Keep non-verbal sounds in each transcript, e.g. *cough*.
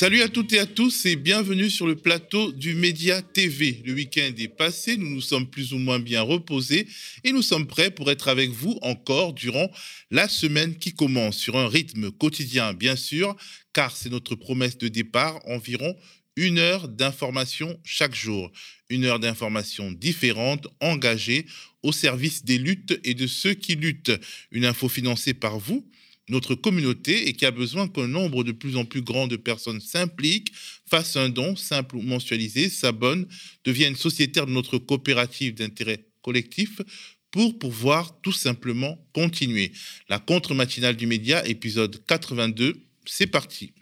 Salut à toutes et à tous et bienvenue sur le plateau du Média TV. Le week-end est passé, nous nous sommes plus ou moins bien reposés et nous sommes prêts pour être avec vous encore durant la semaine qui commence sur un rythme quotidien bien sûr, car c'est notre promesse de départ, environ une heure d'information chaque jour. Une heure d'information différente, engagée au service des luttes et de ceux qui luttent. Une info financée par vous notre communauté et qui a besoin qu'un nombre de plus en plus grand de personnes s'impliquent, fassent un don simple ou mensualisé, s'abonnent, deviennent sociétaires de notre coopérative d'intérêt collectif pour pouvoir tout simplement continuer. La contre-matinale du média, épisode 82, c'est parti.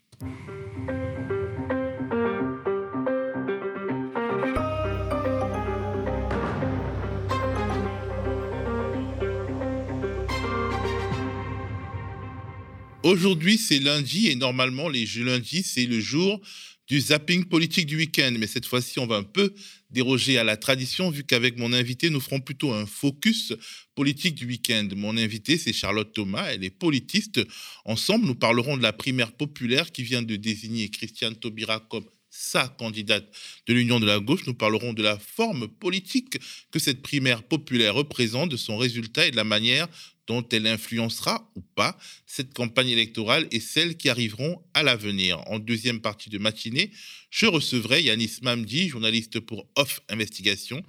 Aujourd'hui, c'est lundi et normalement, les lundis, c'est le jour du zapping politique du week-end. Mais cette fois-ci, on va un peu déroger à la tradition, vu qu'avec mon invité, nous ferons plutôt un focus politique du week-end. Mon invité, c'est Charlotte Thomas, elle est politiste. Ensemble, nous parlerons de la primaire populaire qui vient de désigner Christiane Taubira comme sa candidate de l'Union de la gauche. Nous parlerons de la forme politique que cette primaire populaire représente, de son résultat et de la manière dont elle influencera ou pas cette campagne électorale et celles qui arriveront à l'avenir. En deuxième partie de matinée, je recevrai Yanis Mamdi, journaliste pour Off Investigation,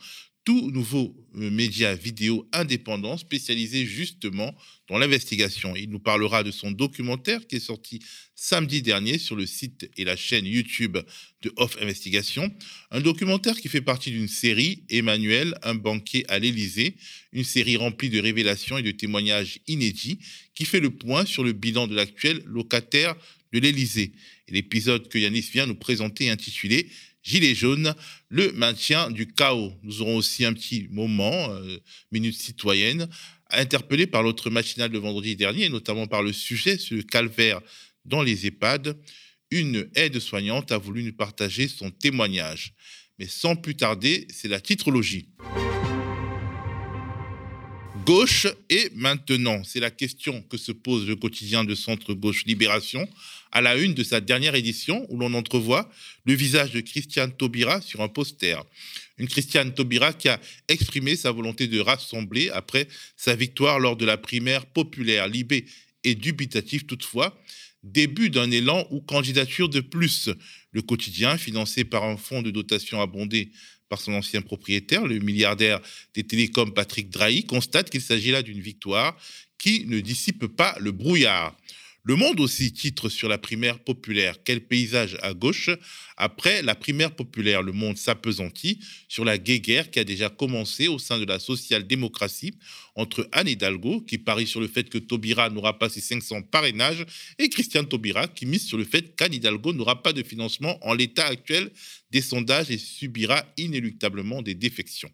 tout nouveau euh, média vidéo indépendant spécialisé justement dans l'investigation. Il nous parlera de son documentaire qui est sorti samedi dernier sur le site et la chaîne YouTube de Off Investigation. Un documentaire qui fait partie d'une série, Emmanuel, un banquier à l'Élysée, une série remplie de révélations et de témoignages inédits qui fait le point sur le bilan de l'actuel locataire de l'Élysée. L'épisode que Yanis vient nous présenter intitulé Gilets jaunes, le maintien du chaos. Nous aurons aussi un petit moment, euh, minute citoyenne, interpellé par l'autre matinale de vendredi dernier, notamment par le sujet sur le calvaire dans les EHPAD. Une aide-soignante a voulu nous partager son témoignage. Mais sans plus tarder, c'est la titrologie. Gauche et maintenant, c'est la question que se pose le quotidien de Centre Gauche Libération à la une de sa dernière édition où l'on entrevoit le visage de Christiane Taubira sur un poster. Une Christiane Taubira qui a exprimé sa volonté de rassembler après sa victoire lors de la primaire populaire. Libé et dubitatif toutefois. Début d'un élan ou candidature de plus. Le quotidien, financé par un fonds de dotation abondé par son ancien propriétaire, le milliardaire des télécoms Patrick Drahi, constate qu'il s'agit là d'une victoire qui ne dissipe pas le brouillard. Le Monde aussi titre sur la primaire populaire. Quel paysage à gauche Après la primaire populaire, Le Monde s'apesantit sur la guéguerre qui a déjà commencé au sein de la social-démocratie entre Anne Hidalgo, qui parie sur le fait que Taubira n'aura pas ses 500 parrainages, et Christian Taubira, qui mise sur le fait qu'Anne Hidalgo n'aura pas de financement en l'état actuel. Des sondages et subira inéluctablement des défections.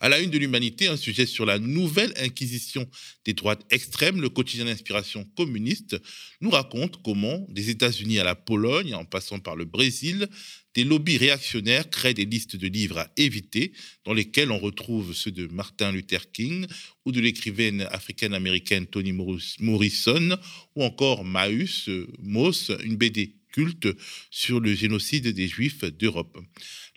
À la une de l'humanité, un sujet sur la nouvelle inquisition des droites extrêmes, le quotidien d'inspiration communiste, nous raconte comment, des États-Unis à la Pologne, en passant par le Brésil, des lobbies réactionnaires créent des listes de livres à éviter, dans lesquels on retrouve ceux de Martin Luther King ou de l'écrivaine africaine-américaine Toni Morrison, ou encore Maus Moss, une BD sur le génocide des Juifs d'Europe.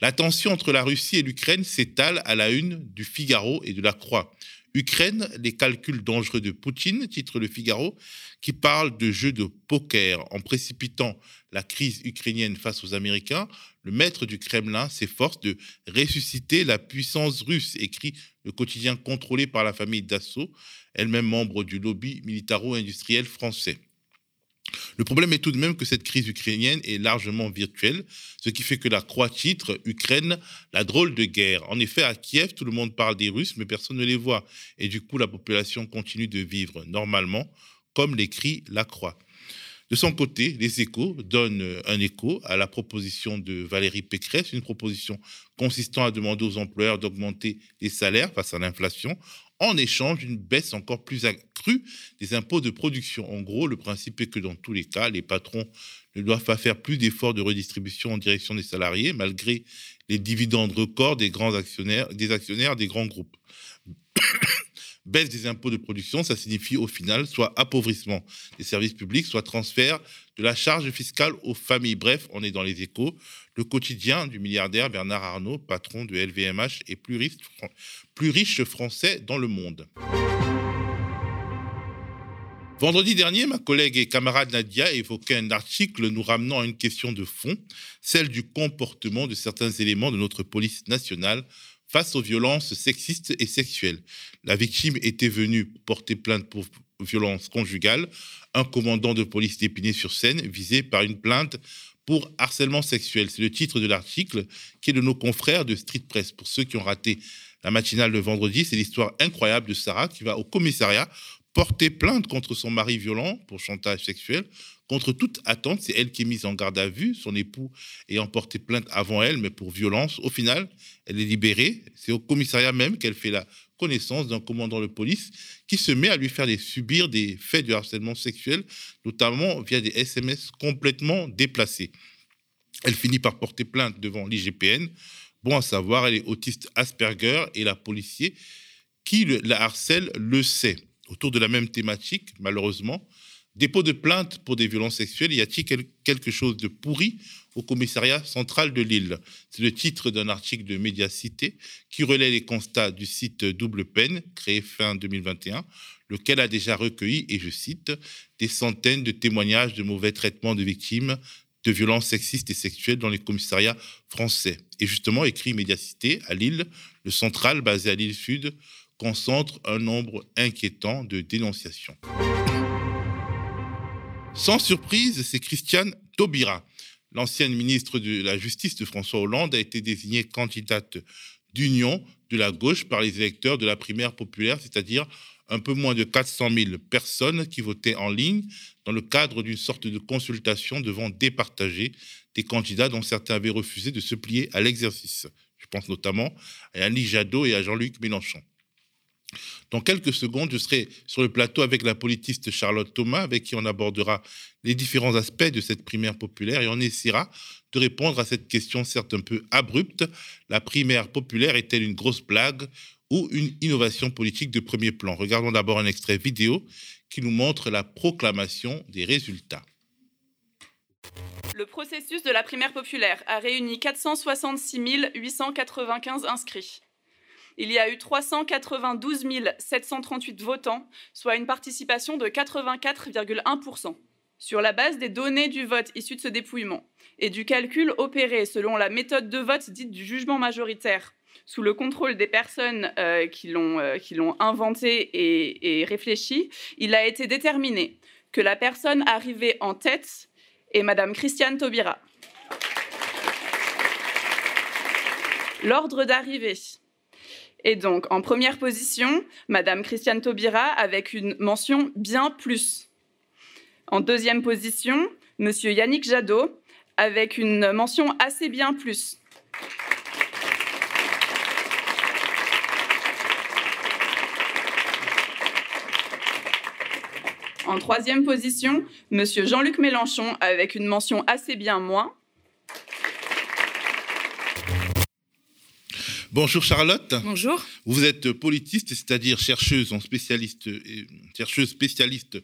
La tension entre la Russie et l'Ukraine s'étale à la une du Figaro et de la Croix. Ukraine, les calculs dangereux de Poutine, titre le Figaro, qui parle de jeu de poker en précipitant la crise ukrainienne face aux Américains. Le maître du Kremlin s'efforce de ressusciter la puissance russe, écrit le quotidien contrôlé par la famille Dassault, elle-même membre du lobby militaro-industriel français. Le problème est tout de même que cette crise ukrainienne est largement virtuelle, ce qui fait que la croix titre Ukraine, la drôle de guerre. En effet, à Kiev, tout le monde parle des Russes, mais personne ne les voit. Et du coup, la population continue de vivre normalement, comme l'écrit la croix. De son côté, les échos donnent un écho à la proposition de Valérie Pécresse, une proposition consistant à demander aux employeurs d'augmenter les salaires face à l'inflation en échange d'une baisse encore plus accrue des impôts de production. En gros, le principe est que dans tous les cas, les patrons ne doivent pas faire plus d'efforts de redistribution en direction des salariés, malgré les dividendes records des actionnaires des grands groupes. Baisse des impôts de production, ça signifie au final soit appauvrissement des services publics, soit transfert de la charge fiscale aux familles. Bref, on est dans les échos. Le quotidien du milliardaire Bernard Arnault, patron de LVMH et plus riche, plus riche français dans le monde. Vendredi dernier, ma collègue et camarade Nadia évoquait un article nous ramenant à une question de fond, celle du comportement de certains éléments de notre police nationale face aux violences sexistes et sexuelles. La victime était venue porter plainte pour violence conjugale. Un commandant de police d'Épinay-sur-Seine visé par une plainte pour harcèlement sexuel. C'est le titre de l'article qui est de nos confrères de Street Press. Pour ceux qui ont raté la matinale de vendredi, c'est l'histoire incroyable de Sarah qui va au commissariat porter plainte contre son mari violent pour chantage sexuel. Contre toute attente, c'est elle qui est mise en garde à vue, son époux ayant porté plainte avant elle, mais pour violence. Au final, elle est libérée. C'est au commissariat même qu'elle fait la connaissance d'un commandant de police qui se met à lui faire subir des faits de harcèlement sexuel, notamment via des SMS complètement déplacés. Elle finit par porter plainte devant l'IGPN. Bon à savoir, elle est autiste Asperger et la policier qui la harcèle le sait autour de la même thématique, malheureusement. Dépôt de plainte pour des violences sexuelles, y a-t-il quelque chose de pourri au commissariat central de Lille? C'est le titre d'un article de Médiacité qui relaie les constats du site Double Peine, créé fin 2021, lequel a déjà recueilli, et je cite, des centaines de témoignages de mauvais traitements de victimes de violences sexistes et sexuelles dans les commissariats français. Et justement, écrit Médiacité à Lille, le central basé à Lille Sud concentre un nombre inquiétant de dénonciations. Sans surprise, c'est Christiane Taubira. L'ancienne ministre de la Justice de François Hollande a été désignée candidate d'union de la gauche par les électeurs de la primaire populaire, c'est-à-dire un peu moins de 400 000 personnes qui votaient en ligne dans le cadre d'une sorte de consultation devant départager des candidats dont certains avaient refusé de se plier à l'exercice. Je pense notamment à Annie Jadot et à Jean-Luc Mélenchon. Dans quelques secondes, je serai sur le plateau avec la politiste Charlotte Thomas, avec qui on abordera les différents aspects de cette primaire populaire et on essaiera de répondre à cette question certes un peu abrupte. La primaire populaire est-elle une grosse blague ou une innovation politique de premier plan? Regardons d'abord un extrait vidéo qui nous montre la proclamation des résultats. Le processus de la primaire populaire a réuni 466 895 inscrits il y a eu 392 738 votants, soit une participation de 84,1%. Sur la base des données du vote issu de ce dépouillement et du calcul opéré selon la méthode de vote dite du jugement majoritaire, sous le contrôle des personnes euh, euh, qui l'ont inventé et, et réfléchi, il a été déterminé que la personne arrivée en tête est Madame Christiane Taubira. L'ordre d'arrivée et donc, en première position, Madame Christiane Taubira avec une mention bien plus. En deuxième position, Monsieur Yannick Jadot avec une mention assez bien plus. En troisième position, Monsieur Jean-Luc Mélenchon avec une mention assez bien moins. Bonjour Charlotte. Bonjour. Vous êtes politiste, c'est-à-dire chercheuse, en spécialiste, chercheuse spécialiste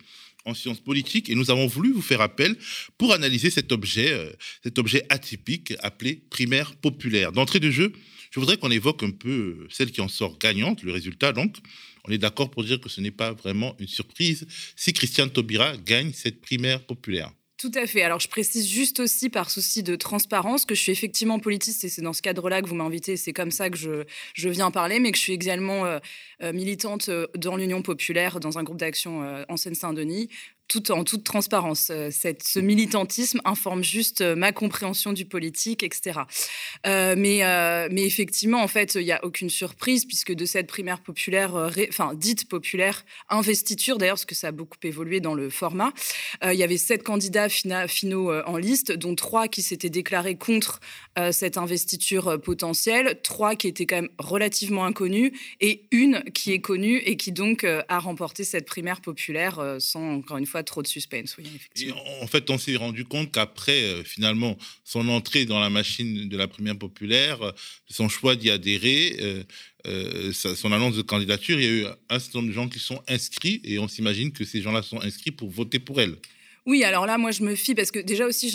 en sciences politiques, et nous avons voulu vous faire appel pour analyser cet objet, euh, cet objet atypique appelé primaire populaire. D'entrée de jeu, je voudrais qu'on évoque un peu euh, celle qui en sort gagnante, le résultat. Donc, on est d'accord pour dire que ce n'est pas vraiment une surprise si Christiane Taubira gagne cette primaire populaire. Tout à fait. Alors, je précise juste aussi, par souci de transparence, que je suis effectivement politiste et c'est dans ce cadre-là que vous m'invitez. C'est comme ça que je, je, viens parler, mais que je suis également euh, euh, militante euh, dans l'Union populaire, dans un groupe d'action en Seine-Saint-Denis, en toute transparence. Euh, ce militantisme informe juste euh, ma compréhension du politique, etc. Euh, mais, mais effectivement, en fait, il n'y a aucune surprise puisque de cette primaire populaire, enfin dite populaire, investiture d'ailleurs, parce que ça a beaucoup évolué dans le format, il y avait sept candidats finaux en liste, dont trois qui s'étaient déclarés contre cette investiture potentielle, trois qui étaient quand même relativement inconnus et une qui est connue et qui donc a remporté cette primaire populaire sans encore une fois trop de suspense. en fait, on s'est rendu compte qu'après, euh, finalement, son entrée dans la machine de la première populaire, euh, son choix d'y adhérer, son annonce de candidature, il y a eu un certain nombre de gens qui sont inscrits et on s'imagine que ces gens-là sont inscrits pour voter pour elle. Oui, alors là, moi, je me fie parce que déjà aussi,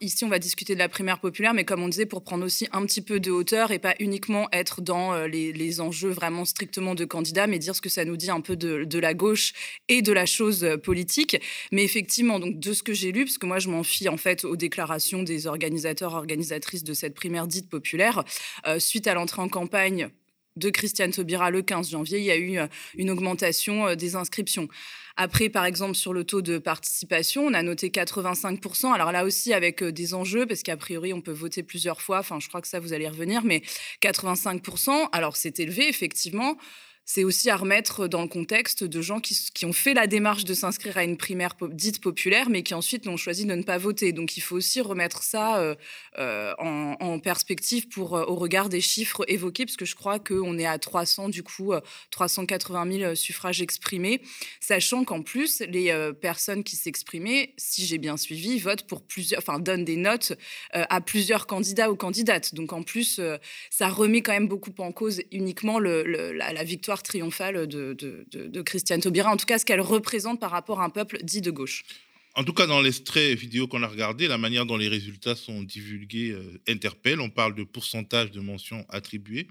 ici, on va discuter de la primaire populaire, mais comme on disait, pour prendre aussi un petit peu de hauteur et pas uniquement être dans euh, les, enjeux vraiment strictement de candidats, mais dire ce que ça nous dit un peu de, la gauche et de la chose euh, politique. Mais effectivement, donc de ce que j'ai lu, parce que moi, je m'en fie en fait aux déclarations des organisateurs, organisatrices de cette primaire dite populaire, euh, suite à l'entrée en campagne de Christiane Taubira le 15 janvier, il y a eu une augmentation des inscriptions. Après, par exemple, sur le taux de participation, on a noté 85%. Alors là aussi, avec euh, des enjeux, parce qu'a priori, on peut voter plusieurs fois. Enfin, je crois que ça, vous allez revenir, mais 85%. Alors, c'est élevé, effectivement c'est aussi à remettre dans le contexte de gens qui, ont fait la démarche de s'inscrire à une primaire dite populaire, mais qui ensuite ont choisi de ne pas voter. Donc il faut aussi remettre ça euh, euh, en, perspective pour, euh, au regard des chiffres évoqués, parce que je crois qu'on est à 300, du coup, 380 000 suffrages exprimés, sachant qu'en plus, les personnes qui s'exprimaient, si j'ai bien suivi, votent pour plusieurs, enfin, donnent des notes à plusieurs candidats ou candidates. Donc en plus, ça remet quand même beaucoup en cause uniquement la victoire triomphale de, Christiane Taubira, en tout cas ce qu'elle représente par rapport à un peuple dit de gauche. En tout cas, dans l'extrait vidéo qu'on a regardé, la manière dont les résultats sont divulgués euh, interpelle. On parle de pourcentage de mentions attribuées.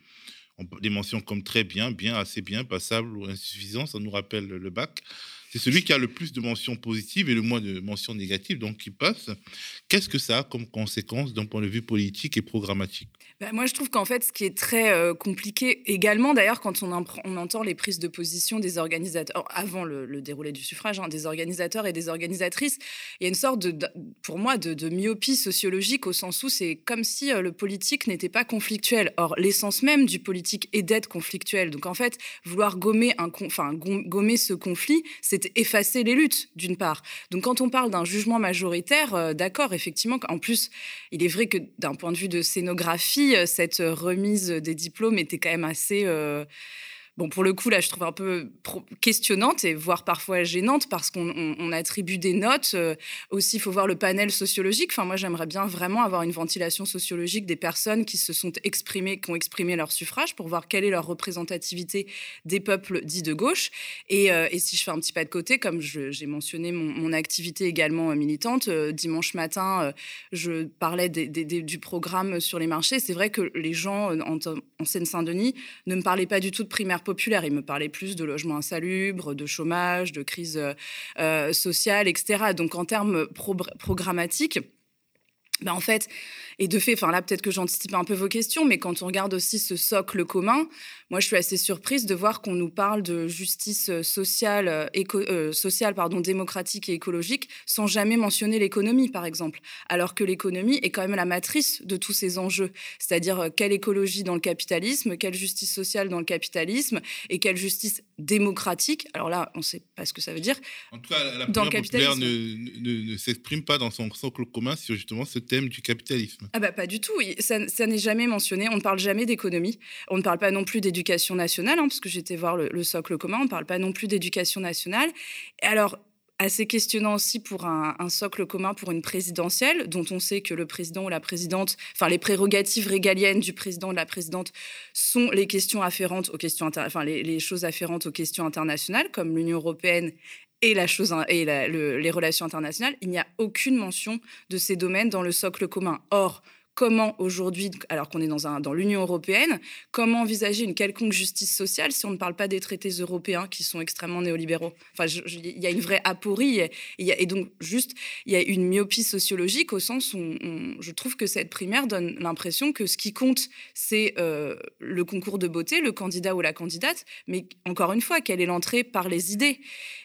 des mentions comme très bien, bien, assez bien, passable ou insuffisant, ça nous rappelle le bac. C'est celui qui a le plus de mentions positives et le moins de mentions négatives, donc qui passe. Qu'est-ce que ça a comme conséquence d'un point de vue politique et programmatique? Bah, moi, je trouve qu'en fait, ce qui est très euh, compliqué également, d'ailleurs, quand on, entend les prises de position des organisateurs, avant le, déroulé du suffrage, hein, des organisateurs et des organisatrices, il y a une sorte, pour moi, de, myopie sociologique au sens où c'est comme si euh, le politique n'était pas conflictuel. Or, l'essence même du politique est d'être conflictuel. Donc, en fait, vouloir gommer ce conflit, c'est effacer les luttes, d'une part. Donc, quand on parle d'un jugement majoritaire, euh, d'accord, effectivement, en plus, il est vrai que d'un point de vue de scénographie, euh, cette remise des diplômes était quand même assez euh, Bon, pour le coup, là, je trouve un peu questionnante et voire parfois gênante parce qu'on attribue des notes. Euh, aussi, il faut voir le panel sociologique. Enfin, moi, j'aimerais bien vraiment avoir une ventilation sociologique des personnes qui se sont exprimées, qui ont exprimé leur suffrage pour voir quelle est leur représentativité des peuples dits de gauche. Et, euh, si je fais un petit pas de côté, comme j'ai mentionné mon, activité également euh, militante, dimanche matin, je parlais du programme sur les marchés. C'est vrai que les gens en, en Seine-Saint-Denis ne me parlaient pas du tout de primaire populaire. Il me parlait plus de logement insalubre, de chômage, de crise euh, sociale, etc. Donc en termes programmatiques, ben en fait, et de fait, enfin là peut-être que j'anticipe un peu vos questions, mais quand on regarde aussi ce socle commun, moi je suis assez surprise de voir qu'on nous parle de justice euh, sociale, euh, éco, sociale pardon, démocratique et écologique sans jamais mentionner l'économie par exemple, alors que l'économie est quand même la matrice de tous ces enjeux, c'est-à-dire quelle écologie dans le capitalisme, quelle justice sociale dans le capitalisme et quelle justice démocratique? Alors là, on ne sait pas ce que ça veut dire. En tout cas, la dans le capitalisme ne, ne s'exprime pas dans son socle commun sur justement ce thème du capitalisme. Ah bah pas du tout, ça, n'est jamais mentionné, on ne parle jamais d'économie, on ne parle pas non plus d'éducation nationale, hein, parce que j'étais voir le, socle commun, on ne parle pas non plus d'éducation nationale. Alors, assez questionnant aussi pour un, socle commun pour une présidentielle, dont on sait que le président ou la présidente, enfin les prérogatives régaliennes du président ou de la présidente sont les questions afférentes aux questions, enfin les, choses afférentes aux questions internationales, comme l'Union européenne et, les relations internationales, il n'y a aucune mention de ces domaines dans le socle commun. Or, comment aujourd'hui, alors qu'on est dans, un, dans l'Union européenne, comment envisager une quelconque justice sociale si on ne parle pas des traités européens qui sont extrêmement néolibéraux? Enfin, il y a une vraie aporie et, et, donc juste, il y a une myopie sociologique au sens où je trouve que cette primaire donne l'impression que ce qui compte, c'est euh, le concours de beauté, le candidat ou la candidate, mais encore une fois, quelle est l'entrée par les idées?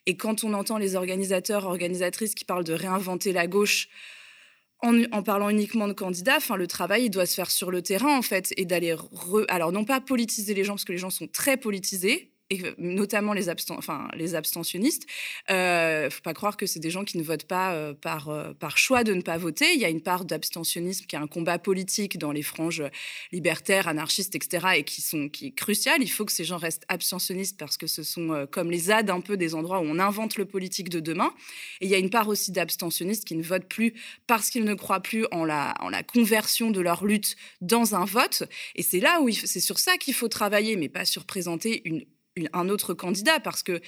Et quand on entend les organisateurs, organisatrices qui parlent de réinventer la gauche, en, parlant uniquement de candidats, enfin le travail il doit se faire sur le terrain en fait et d'aller alors non pas politiser les gens parce que les gens sont très politisés notamment les, enfin, les abstentionnistes. Il ne faut pas croire que c'est des gens qui ne votent pas par, par choix de ne pas voter. Il y a une part d'abstentionnisme qui est un combat politique dans les franges libertaires, anarchistes, etc., et qui, sont, qui est crucial. Il faut que ces gens restent abstentionnistes parce que ce sont comme les ZAD un peu des endroits où on invente le politique de demain. Et il y a une part aussi d'abstentionnistes qui ne votent plus parce qu'ils ne croient plus en la, en la conversion de leur lutte dans un vote. Et c'est là où c'est sur ça qu'il faut travailler, mais pas sur présenter une, un autre candidat, parce que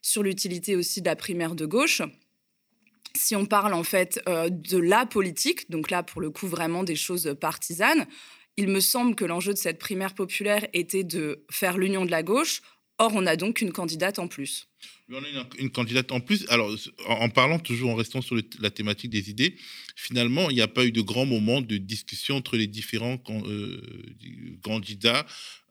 sur l'utilité aussi de la primaire de gauche, si on parle en fait euh, de la politique, donc là pour le coup vraiment des choses partisanes, il me semble que l'enjeu de cette primaire populaire était de faire l'union de la gauche. Or, on a donc une candidate en plus. On a une, candidate en plus. Alors, en, parlant toujours, en restant sur la thématique des idées, finalement, il n'y a pas eu de grand moment de discussion entre les différents euh, candidats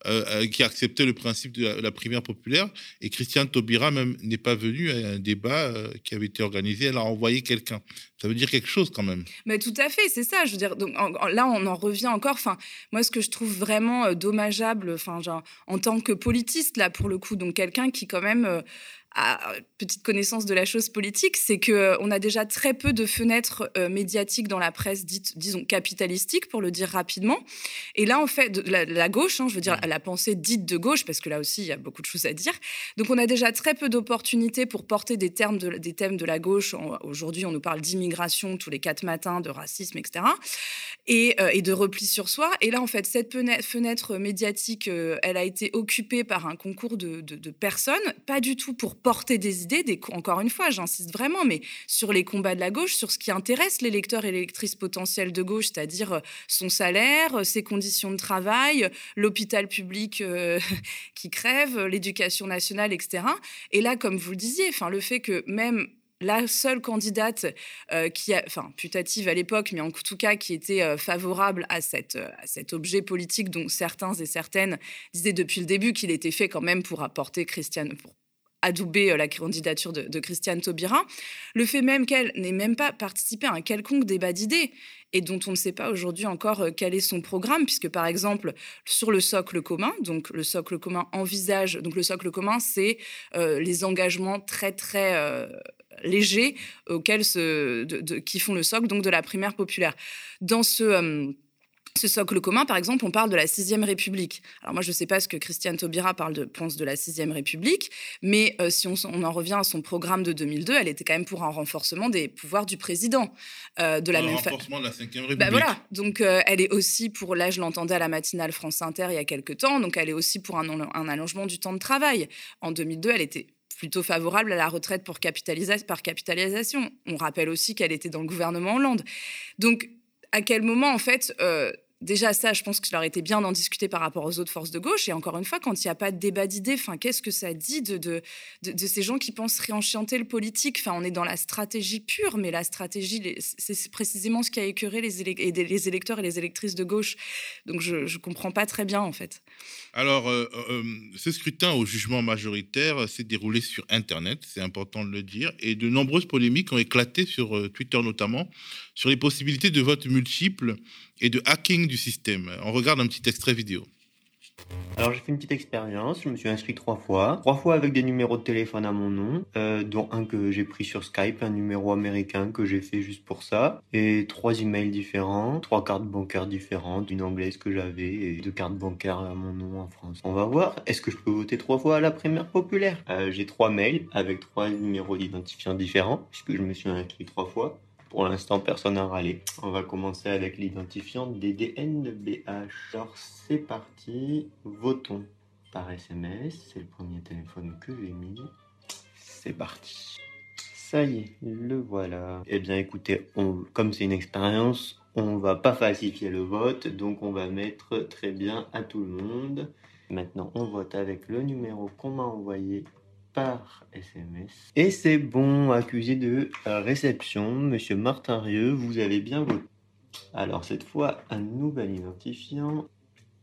euh, euh, qui acceptaient le principe de la, primaire populaire. Et Christiane Taubira même n'est pas venue à un débat qui avait été organisé. Elle a envoyé quelqu'un. Ça veut dire quelque chose quand même. Mais tout à fait, c'est ça. Je veux dire, donc là, on en revient encore. Enfin, moi, ce que je trouve vraiment dommageable, enfin, genre, en tant que politiste, là, pour le coup, donc quelqu'un qui quand même à petite connaissance de la chose politique, c'est que euh, on a déjà très peu de fenêtres euh, médiatiques dans la presse dite, disons, capitalistique, pour le dire rapidement. Et là, en fait, de la, gauche, hein, je veux dire, la pensée dite de gauche, parce que là aussi, il y a beaucoup de choses à dire. Donc, on a déjà très peu d'opportunités pour porter des, termes de, des thèmes de la gauche. Aujourd'hui, on nous parle d'immigration tous les quatre matins, de racisme, etc. Et, euh, et, de repli sur soi. Et là, en fait, cette fenêtre médiatique, elle a été occupée par un concours de, de, de personnes, pas du tout pour porter des idées, encore une fois, j'insiste vraiment, mais sur les combats de la gauche, sur ce qui intéresse les lecteurs et les lectrices potentielles de gauche, c'est-à-dire euh, son salaire, euh, ses conditions de travail, l'hôpital public euh, *laughs* qui crève, l'éducation nationale, etc. Et là, comme vous le disiez, le fait que même la seule candidate qui a, enfin putative à l'époque, mais en tout cas qui était favorable à, cet objet politique dont certains et certaines disaient depuis le début qu'il était fait quand même pour apporter Christiane, adouber euh, la candidature de, Christiane Taubira, le fait même qu'elle n'ait même pas participé à un quelconque débat d'idées et dont on ne sait pas aujourd'hui encore euh, quel est son programme, puisque par exemple sur le socle commun, donc le socle commun envisage, donc le socle commun, c'est euh, les engagements très très légers auxquels se, qui font le socle donc de la primaire populaire. Dans ce ce socle commun, par exemple, on parle de la sixième République. Alors moi, je ne sais pas ce que Christiane Taubira parle de, pense de la sixième République, mais euh, si on, en revient à son programme de 2002, elle était quand même pour un renforcement des pouvoirs du président. Euh, de la un même renforcement de la cinquième bah, République. voilà, donc euh, elle est aussi pour, là je l'entendais à la matinale France Inter il y a quelques temps, donc elle est aussi pour un, un allongement du temps de travail. En 2002, elle était plutôt favorable à la retraite pour par capitalisation. On rappelle aussi qu'elle était dans le gouvernement Hollande. Donc à quel moment, en fait, euh, déjà ça, je pense que ça aurait été bien d'en discuter par rapport aux autres forces de gauche. Et encore une fois, quand il n'y a pas de débat d'idées, enfin, qu'est-ce que ça dit de, ces gens qui pensent réenchanter le politique? Enfin, on est dans la stratégie pure, mais la stratégie, c'est précisément ce qui a écœuré les, électeurs et les électrices de gauche. Donc, je ne comprends pas très bien, en fait. Alors, euh, euh, ce scrutin au jugement majoritaire s'est déroulé sur Internet, c'est important de le dire, et de nombreuses polémiques ont éclaté sur Twitter notamment sur les possibilités de vote multiples et de hacking du système. On regarde un petit extrait vidéo. Alors j'ai fait une petite expérience, je me suis inscrit trois fois, trois fois avec des numéros de téléphone à mon nom, euh, dont un que j'ai pris sur Skype, un numéro américain que j'ai fait juste pour ça, et trois emails différents, trois cartes bancaires différentes, une anglaise que j'avais et deux cartes bancaires à mon nom en France. On va voir, est-ce que je peux voter trois fois à la primaire populaire? Euh, J'ai trois mails avec trois numéros d'identifiants différents, puisque je me suis inscrit trois fois. Pour l'instant, personne n'a râlé. On va commencer avec l'identifiant DDNBH. Alors, c'est parti. Votons par SMS. C'est le premier téléphone que j'ai mis. C'est parti. Ça y est, le voilà. Eh bien, écoutez, comme c'est une expérience, on va pas falsifier le vote, donc on va mettre très bien à tout le monde. Maintenant, on vote avec le numéro qu'on m'a envoyé par SMS. Et c'est bon, accusé de réception, monsieur Martin Rieu, vous avez bien voté. Alors cette fois, un nouvel identifiant,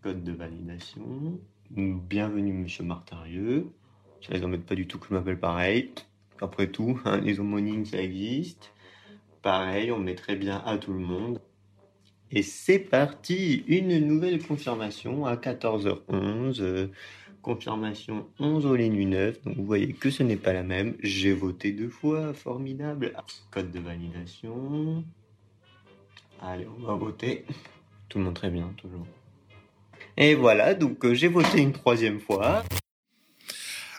code de validation. Bienvenue monsieur Martin Rieu. Ça les embête pas du tout que je m'appelle pareil. Après tout, hein, les homonymes ça existe. Pareil, on met très bien à tout le monde. Et c'est parti, une nouvelle confirmation à 14h11 Confirmation 11 au ligne 9. Donc vous voyez que ce n'est pas la même. J'ai voté deux fois. Formidable. Code de validation. Allez, on va voter. Tout le monde très bien, toujours. Et voilà, donc euh, j'ai voté une troisième fois.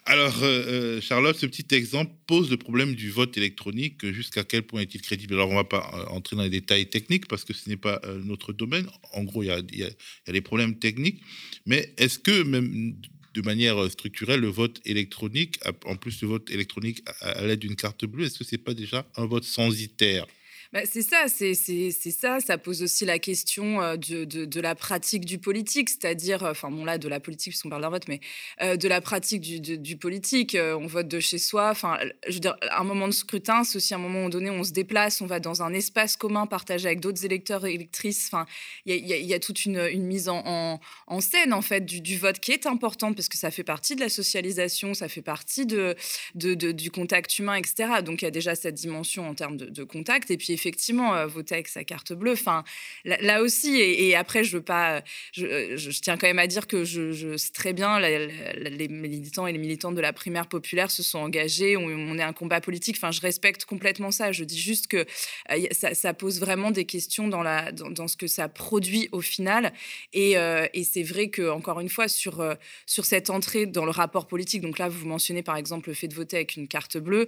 Alors, euh, euh, Charlotte, ce petit exemple pose le problème du vote électronique. Jusqu'à quel point est-il crédible? Alors, on ne va pas entrer dans les détails techniques parce que ce n'est pas notre domaine. En gros, il y y a, des problèmes techniques. Mais est-ce que, même de manière structurelle, le vote électronique, en plus le vote électronique à, l'aide d'une carte bleue, est-ce que ce n'est pas déjà un vote censitaire? Bah, c'est ça, c'est ça. Ça pose aussi la question de, de, la pratique du politique, c'est-à-dire, enfin bon là, de la politique, puisqu'on parle d'un vote, mais de la pratique du, politique. on vote de chez soi. Enfin, je veux dire, un moment de scrutin, c'est aussi un moment donné où on se déplace, on va dans un espace commun partagé avec d'autres électeurs et électrices. Enfin, il y, a toute une, mise en, scène, en fait, du, vote qui est importante, parce que ça fait partie de la socialisation, ça fait partie de, de du contact humain, etc. Donc, il y a déjà cette dimension en termes de, contact. Et puis, effectivement, euh, voter avec sa carte bleue. Enfin, là, aussi, et, après, je veux pas, je, tiens quand même à dire que je, sais très bien, les militants et les militantes de la primaire populaire se sont engagés, on, est un combat politique. Enfin, je respecte complètement ça. Je dis juste que euh, ça, pose vraiment des questions dans, ce que ça produit au final. Et, euh, c'est vrai que, encore une fois, sur, sur cette entrée dans le rapport politique, donc là, vous mentionnez par exemple le fait de voter avec une carte bleue.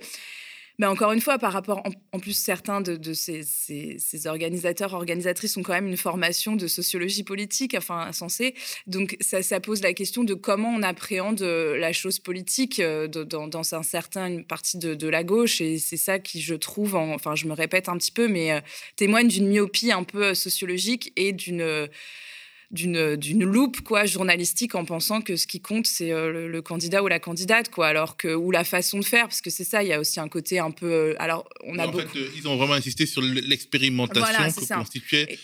Mais encore une fois, par rapport, en, plus, certains de, ces, organisateurs, organisatrices ont quand même une formation de sociologie politique, enfin, censée. Donc, ça, pose la question de comment on appréhende euh, la chose politique euh, dans, dans un certain, une partie de, la gauche. Et c'est ça qui, je trouve, enfin, je me répète un petit peu, mais euh, témoigne d'une myopie un peu sociologique et d'une d'une d'une loupe quoi journalistique en pensant que ce qui compte c'est euh, le, candidat ou la candidate quoi alors que ou la façon de faire parce que c'est ça il y a aussi un côté un peu euh, alors on a en fait, euh, ils ont vraiment insisté sur l'expérimentation que constituait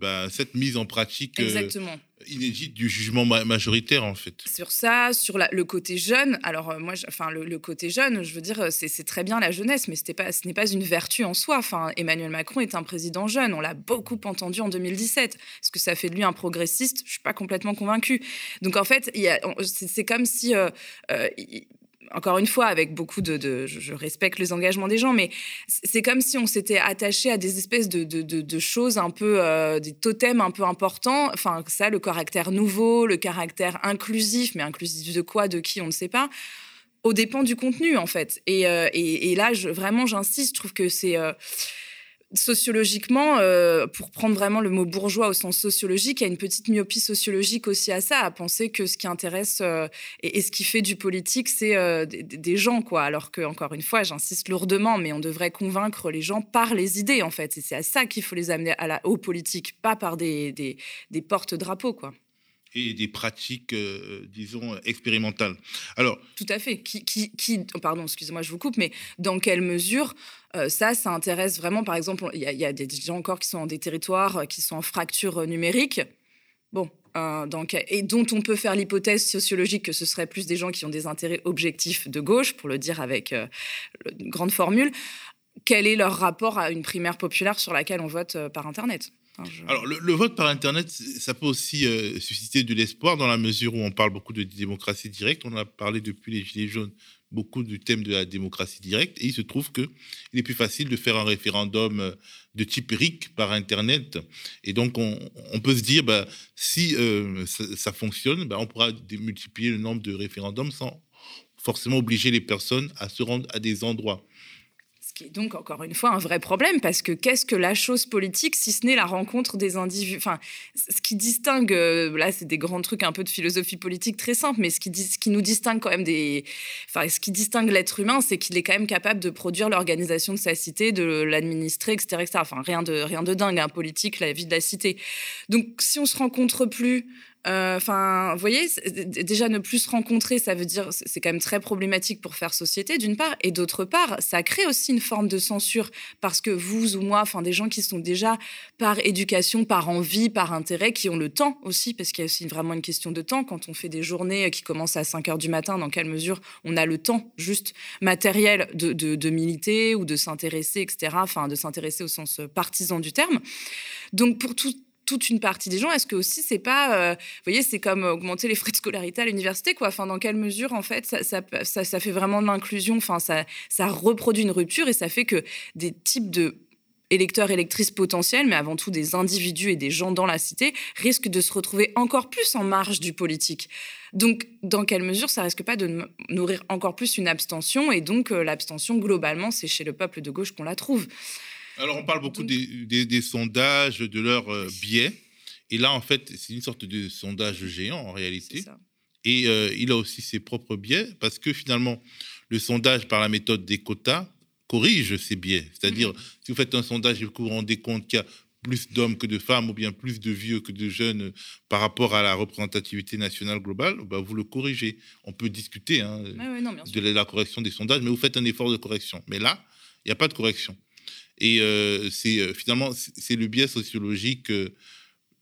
bah, cette mise en pratique Exactement inédite du jugement majoritaire en fait. Sur ça, sur le côté jeune. Alors euh, moi, enfin le, côté jeune, je veux dire, c'est très bien la jeunesse, mais ce n'est pas une vertu en soi. Enfin, Emmanuel Macron est un président jeune. On l'a beaucoup entendu en 2017. Est-ce que ça fait de lui un progressiste? Je suis pas complètement convaincue. Donc en fait, c'est comme si euh, euh, encore une fois, avec beaucoup de, je, respecte les engagements des gens, mais c'est comme si on s'était attaché à des espèces de, choses un peu, euh, des totems un peu importants. Enfin, ça, le caractère nouveau, le caractère inclusif, mais inclusif de quoi, de qui, on ne sait pas au dépend du contenu en fait. Et, euh, là, je, vraiment, j'insiste, je trouve que c'est euh, sociologiquement, euh, pour prendre vraiment le mot bourgeois au sens sociologique, il y a une petite myopie sociologique aussi à ça, à penser que ce qui intéresse euh, et, ce qui fait du politique, c'est euh, des, gens, quoi. Alors que, encore une fois, j'insiste lourdement, mais on devrait convaincre les gens par les idées, en fait. Et c'est à ça qu'il faut les amener à la, aux politiques, pas par des, des, des porte-drapeaux, quoi et des pratiques, disons, expérimentales. Alors, tout à fait. Qui, qui pardon, excusez-moi, je vous coupe, mais dans quelle mesure euh, ça, ça intéresse vraiment, par exemple, il y, a des gens encore qui sont dans des territoires euh, qui sont en fracture euh, numérique. Bon, donc, et dont on peut faire l'hypothèse sociologique que ce serait plus des gens qui ont des intérêts objectifs de gauche, pour le dire avec grande formule. Quel est leur rapport à une primaire populaire sur laquelle on vote par Internet? Alors, le, vote par Internet, ça peut aussi susciter de l'espoir dans la mesure où on parle beaucoup de démocratie directe. On a parlé depuis les Gilets jaunes beaucoup du thème de la démocratie directe. Et il se trouve qu'il est plus facile de faire un référendum euh, de type RIC par Internet. Et donc, on, peut se dire, bah, si euh, ça, fonctionne, bah, on pourra multiplier le nombre de référendums sans forcément obliger les personnes à se rendre à des endroits. Qui donc encore une fois un vrai problème, parce que qu'est-ce que la chose politique si ce n'est la rencontre des individus? Enfin, ce qui distingue, euh, là c'est des grands trucs un peu de philosophie politique très simple, mais ce qui, nous distingue quand même des. Enfin, ce qui distingue l'être humain, c'est qu'il est quand même capable de produire l'organisation de sa cité, de l'administrer, etc., etc. Enfin, rien de, rien de dingue, un politique, la vie de la cité. Donc, si on se rencontre plus, enfin, vous voyez, déjà ne plus se rencontrer, ça veut dire c'est quand même très problématique pour faire société d'une part, et d'autre part, ça crée aussi une forme de censure parce que vous ou moi, enfin des gens qui sont déjà par éducation, par envie, par intérêt, qui ont le temps aussi, parce qu'il y a aussi vraiment une question de temps quand on fait des journées qui commencent à 5 heures du matin, dans quelle mesure on a le temps juste matériel de, de militer ou de s'intéresser, etc. Enfin, de s'intéresser au sens partisan du terme. Donc pour tout toute une partie des gens, est-ce que aussi c'est pas, vous voyez, c'est comme augmenter les frais de scolarité à l'université, quoi. Enfin, dans quelle mesure, en fait, ça, fait vraiment de l'inclusion. Enfin, ça, ça reproduit une rupture et ça fait que des types de électeurs, électrices potentiels, mais avant tout des individus et des gens dans la cité, risquent de se retrouver encore plus en marge du politique. Donc, dans quelle mesure ça risque pas de nourrir encore plus une abstention Et donc, euh, l'abstention, globalement, c'est chez le peuple de gauche qu'on la trouve. Alors, on parle beaucoup des, sondages, de leurs euh, biais. Et là, en fait, c'est une sorte de sondage géant, en réalité. Et euh, il a aussi ses propres biais, parce que finalement, le sondage par la méthode des quotas corrige ces biais. C'est-à-dire, mm. si vous faites un sondage et vous vous rendez compte qu'il y a plus d'hommes que de femmes ou bien plus de vieux que de jeunes par rapport à la représentativité nationale globale, bah vous le corrigez. On peut discuter hein, de la correction des sondages, mais vous faites un effort de correction. Mais là, il n'y a pas de correction. Et euh, c'est euh, finalement c'est le biais sociologique euh,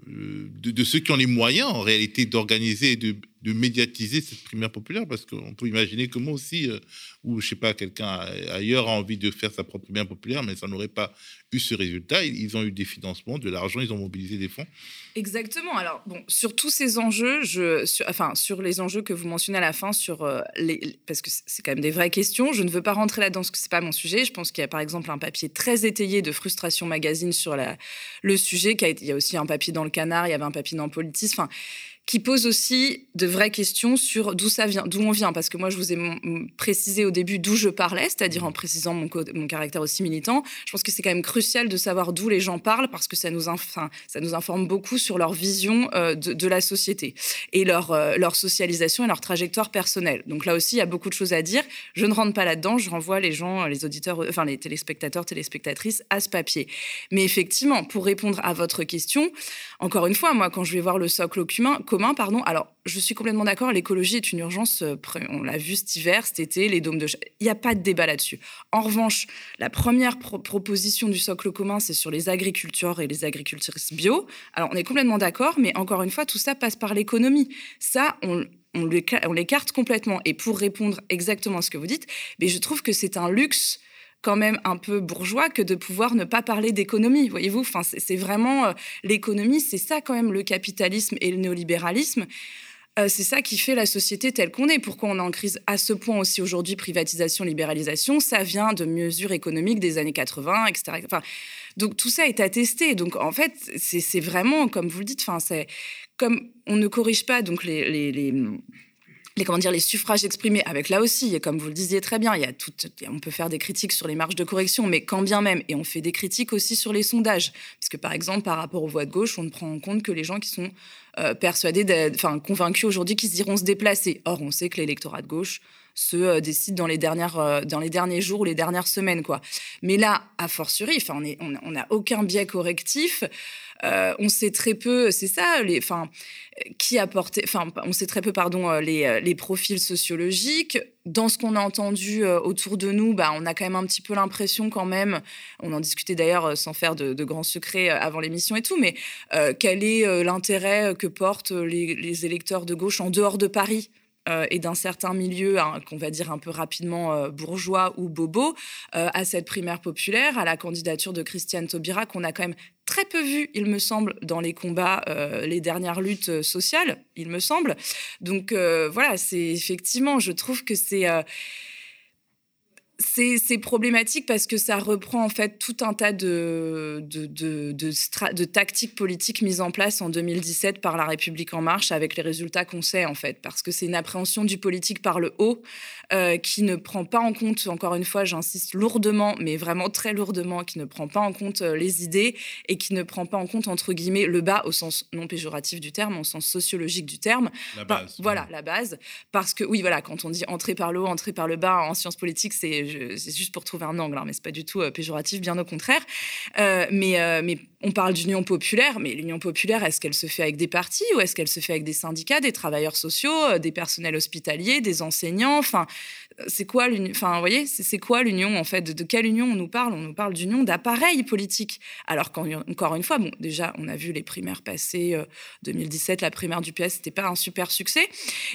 de, de, ceux qui ont les moyens en réalité d'organiser et de, de médiatiser cette primaire populaire parce qu'on peut imaginer que moi aussi, euh, ou je sais pas, quelqu'un ailleurs a envie de faire sa propre primaire populaire, mais ça n'aurait pas eu ce résultat. Ils ont eu des financements, de l'argent, ils ont mobilisé des fonds. Exactement. Alors, bon, sur tous ces enjeux, je, enfin, sur les enjeux que vous mentionnez à la fin, sur euh, les, parce que c'est quand même des vraies questions, je ne veux pas rentrer là-dedans parce que c'est pas mon sujet. Je pense qu'il y a par exemple un papier très étayé de Frustration Magazine sur la, le sujet. Qui a il y a aussi un papier dans le Canard, il y avait un papier dans Politis. Enfin, qui pose aussi de vraies questions sur d'où ça vient, d'où on vient. Parce que moi, je vous ai précisé au début d'où je parlais, c'est-à-dire en précisant mon, mon, caractère aussi militant. Je pense que c'est quand même crucial de savoir d'où les gens parlent parce que ça nous, enfin, ça nous informe beaucoup sur leur vision euh, de, la société et leur, euh, leur socialisation et leur trajectoire personnelle. Donc là aussi, il y a beaucoup de choses à dire. Je ne rentre pas là-dedans. Je renvoie les gens, les auditeurs, enfin les téléspectateurs, téléspectatrices à ce papier. Mais effectivement, pour répondre à votre question, encore une fois, moi, quand je vais voir le socle commun, alors je suis complètement d'accord, l'écologie est une urgence, euh, on l'a vu cet hiver, cet été, les dômes de... Il n'y a pas de débat là-dessus. En revanche, la première proposition du socle commun, c'est sur les agriculteurs et les agricultrices bio. Alors on est complètement d'accord, mais encore une fois, tout ça passe par l'économie. Ça, on, on l'écarte complètement. Et pour répondre exactement à ce que vous dites, mais je trouve que c'est un luxe quand même un peu bourgeois que de pouvoir ne pas parler d'économie. Voyez-vous, enfin, c'est vraiment euh, l'économie, c'est ça quand même le capitalisme et le néolibéralisme. Euh, c'est ça qui fait la société telle qu'on est. Pourquoi on est en crise à ce point aussi aujourd'hui, privatisation, libéralisation, ça vient de mesures économiques des années 80, etc. Enfin, donc tout ça est attesté. Donc en fait, c'est vraiment, comme vous le dites, enfin, comme on ne corrige pas donc les les, comment dire, les suffrages exprimés, avec là aussi, comme vous le disiez très bien, il y a on peut faire des critiques sur les marges de correction, mais quand bien même, et on fait des critiques aussi sur les sondages, puisque par exemple, par rapport aux voix de gauche, on ne prend en compte que les gens qui sont euh, persuadés, enfin convaincus aujourd'hui qu'ils iront se déplacer. Or, on sait que l'électorat de gauche se euh, décide dans les dernières euh, dans les derniers jours ou les dernières semaines quoi. Mais là, a fortiori, on n'a on, on aucun biais correctif. Euh, on sait très peu, c'est ça, les, enfin, qui enfin, on sait très peu, pardon, les, les profils sociologiques. Dans ce qu'on a entendu autour de nous, bah, on a quand même un petit peu l'impression quand même, on en discutait d'ailleurs sans faire de, grands secrets avant l'émission et tout, mais quel est l'intérêt que portent les électeurs de gauche en dehors de Paris? Euh, et d'un certain milieu, hein, qu'on va dire un peu rapidement euh, bourgeois ou bobo, euh, à cette primaire populaire, à la candidature de Christiane Taubira, qu'on a quand même très peu vu, il me semble, dans les combats, les dernières luttes sociales, il me semble. Donc voilà, c'est effectivement, je trouve que c'est c'est problématique parce que ça reprend en fait tout un tas de, de, tactiques politiques mises en place en 2017 par la République en marche avec les résultats qu'on sait en fait. Parce que c'est une appréhension du politique par le haut euh, qui ne prend pas en compte, encore une fois, j'insiste lourdement, mais vraiment très lourdement, qui ne prend pas en compte euh, les idées et qui ne prend pas en compte, entre guillemets, le bas au sens non péjoratif du terme, au sens sociologique du terme. La base. voilà, la base. Parce que oui, voilà, quand on dit entrer par le haut, entrer par le bas en sciences politiques, c'est juste pour trouver un angle, hein, mais c'est pas du tout euh, péjoratif, bien au contraire. Mais, mais on parle d'union populaire, mais l'union populaire, est-ce qu'elle se fait avec des partis ou est-ce qu'elle se fait avec des syndicats, des travailleurs sociaux, des personnels hospitaliers, des enseignants? Enfin, c'est quoi l'union Enfin, vous voyez, c'est quoi l'union en fait? De, quelle union on nous parle? On nous parle d'union d'appareils politiques. Alors qu'encore une fois, bon, déjà, on a vu les primaires passées 2017, la primaire du PS, c'était pas un super succès.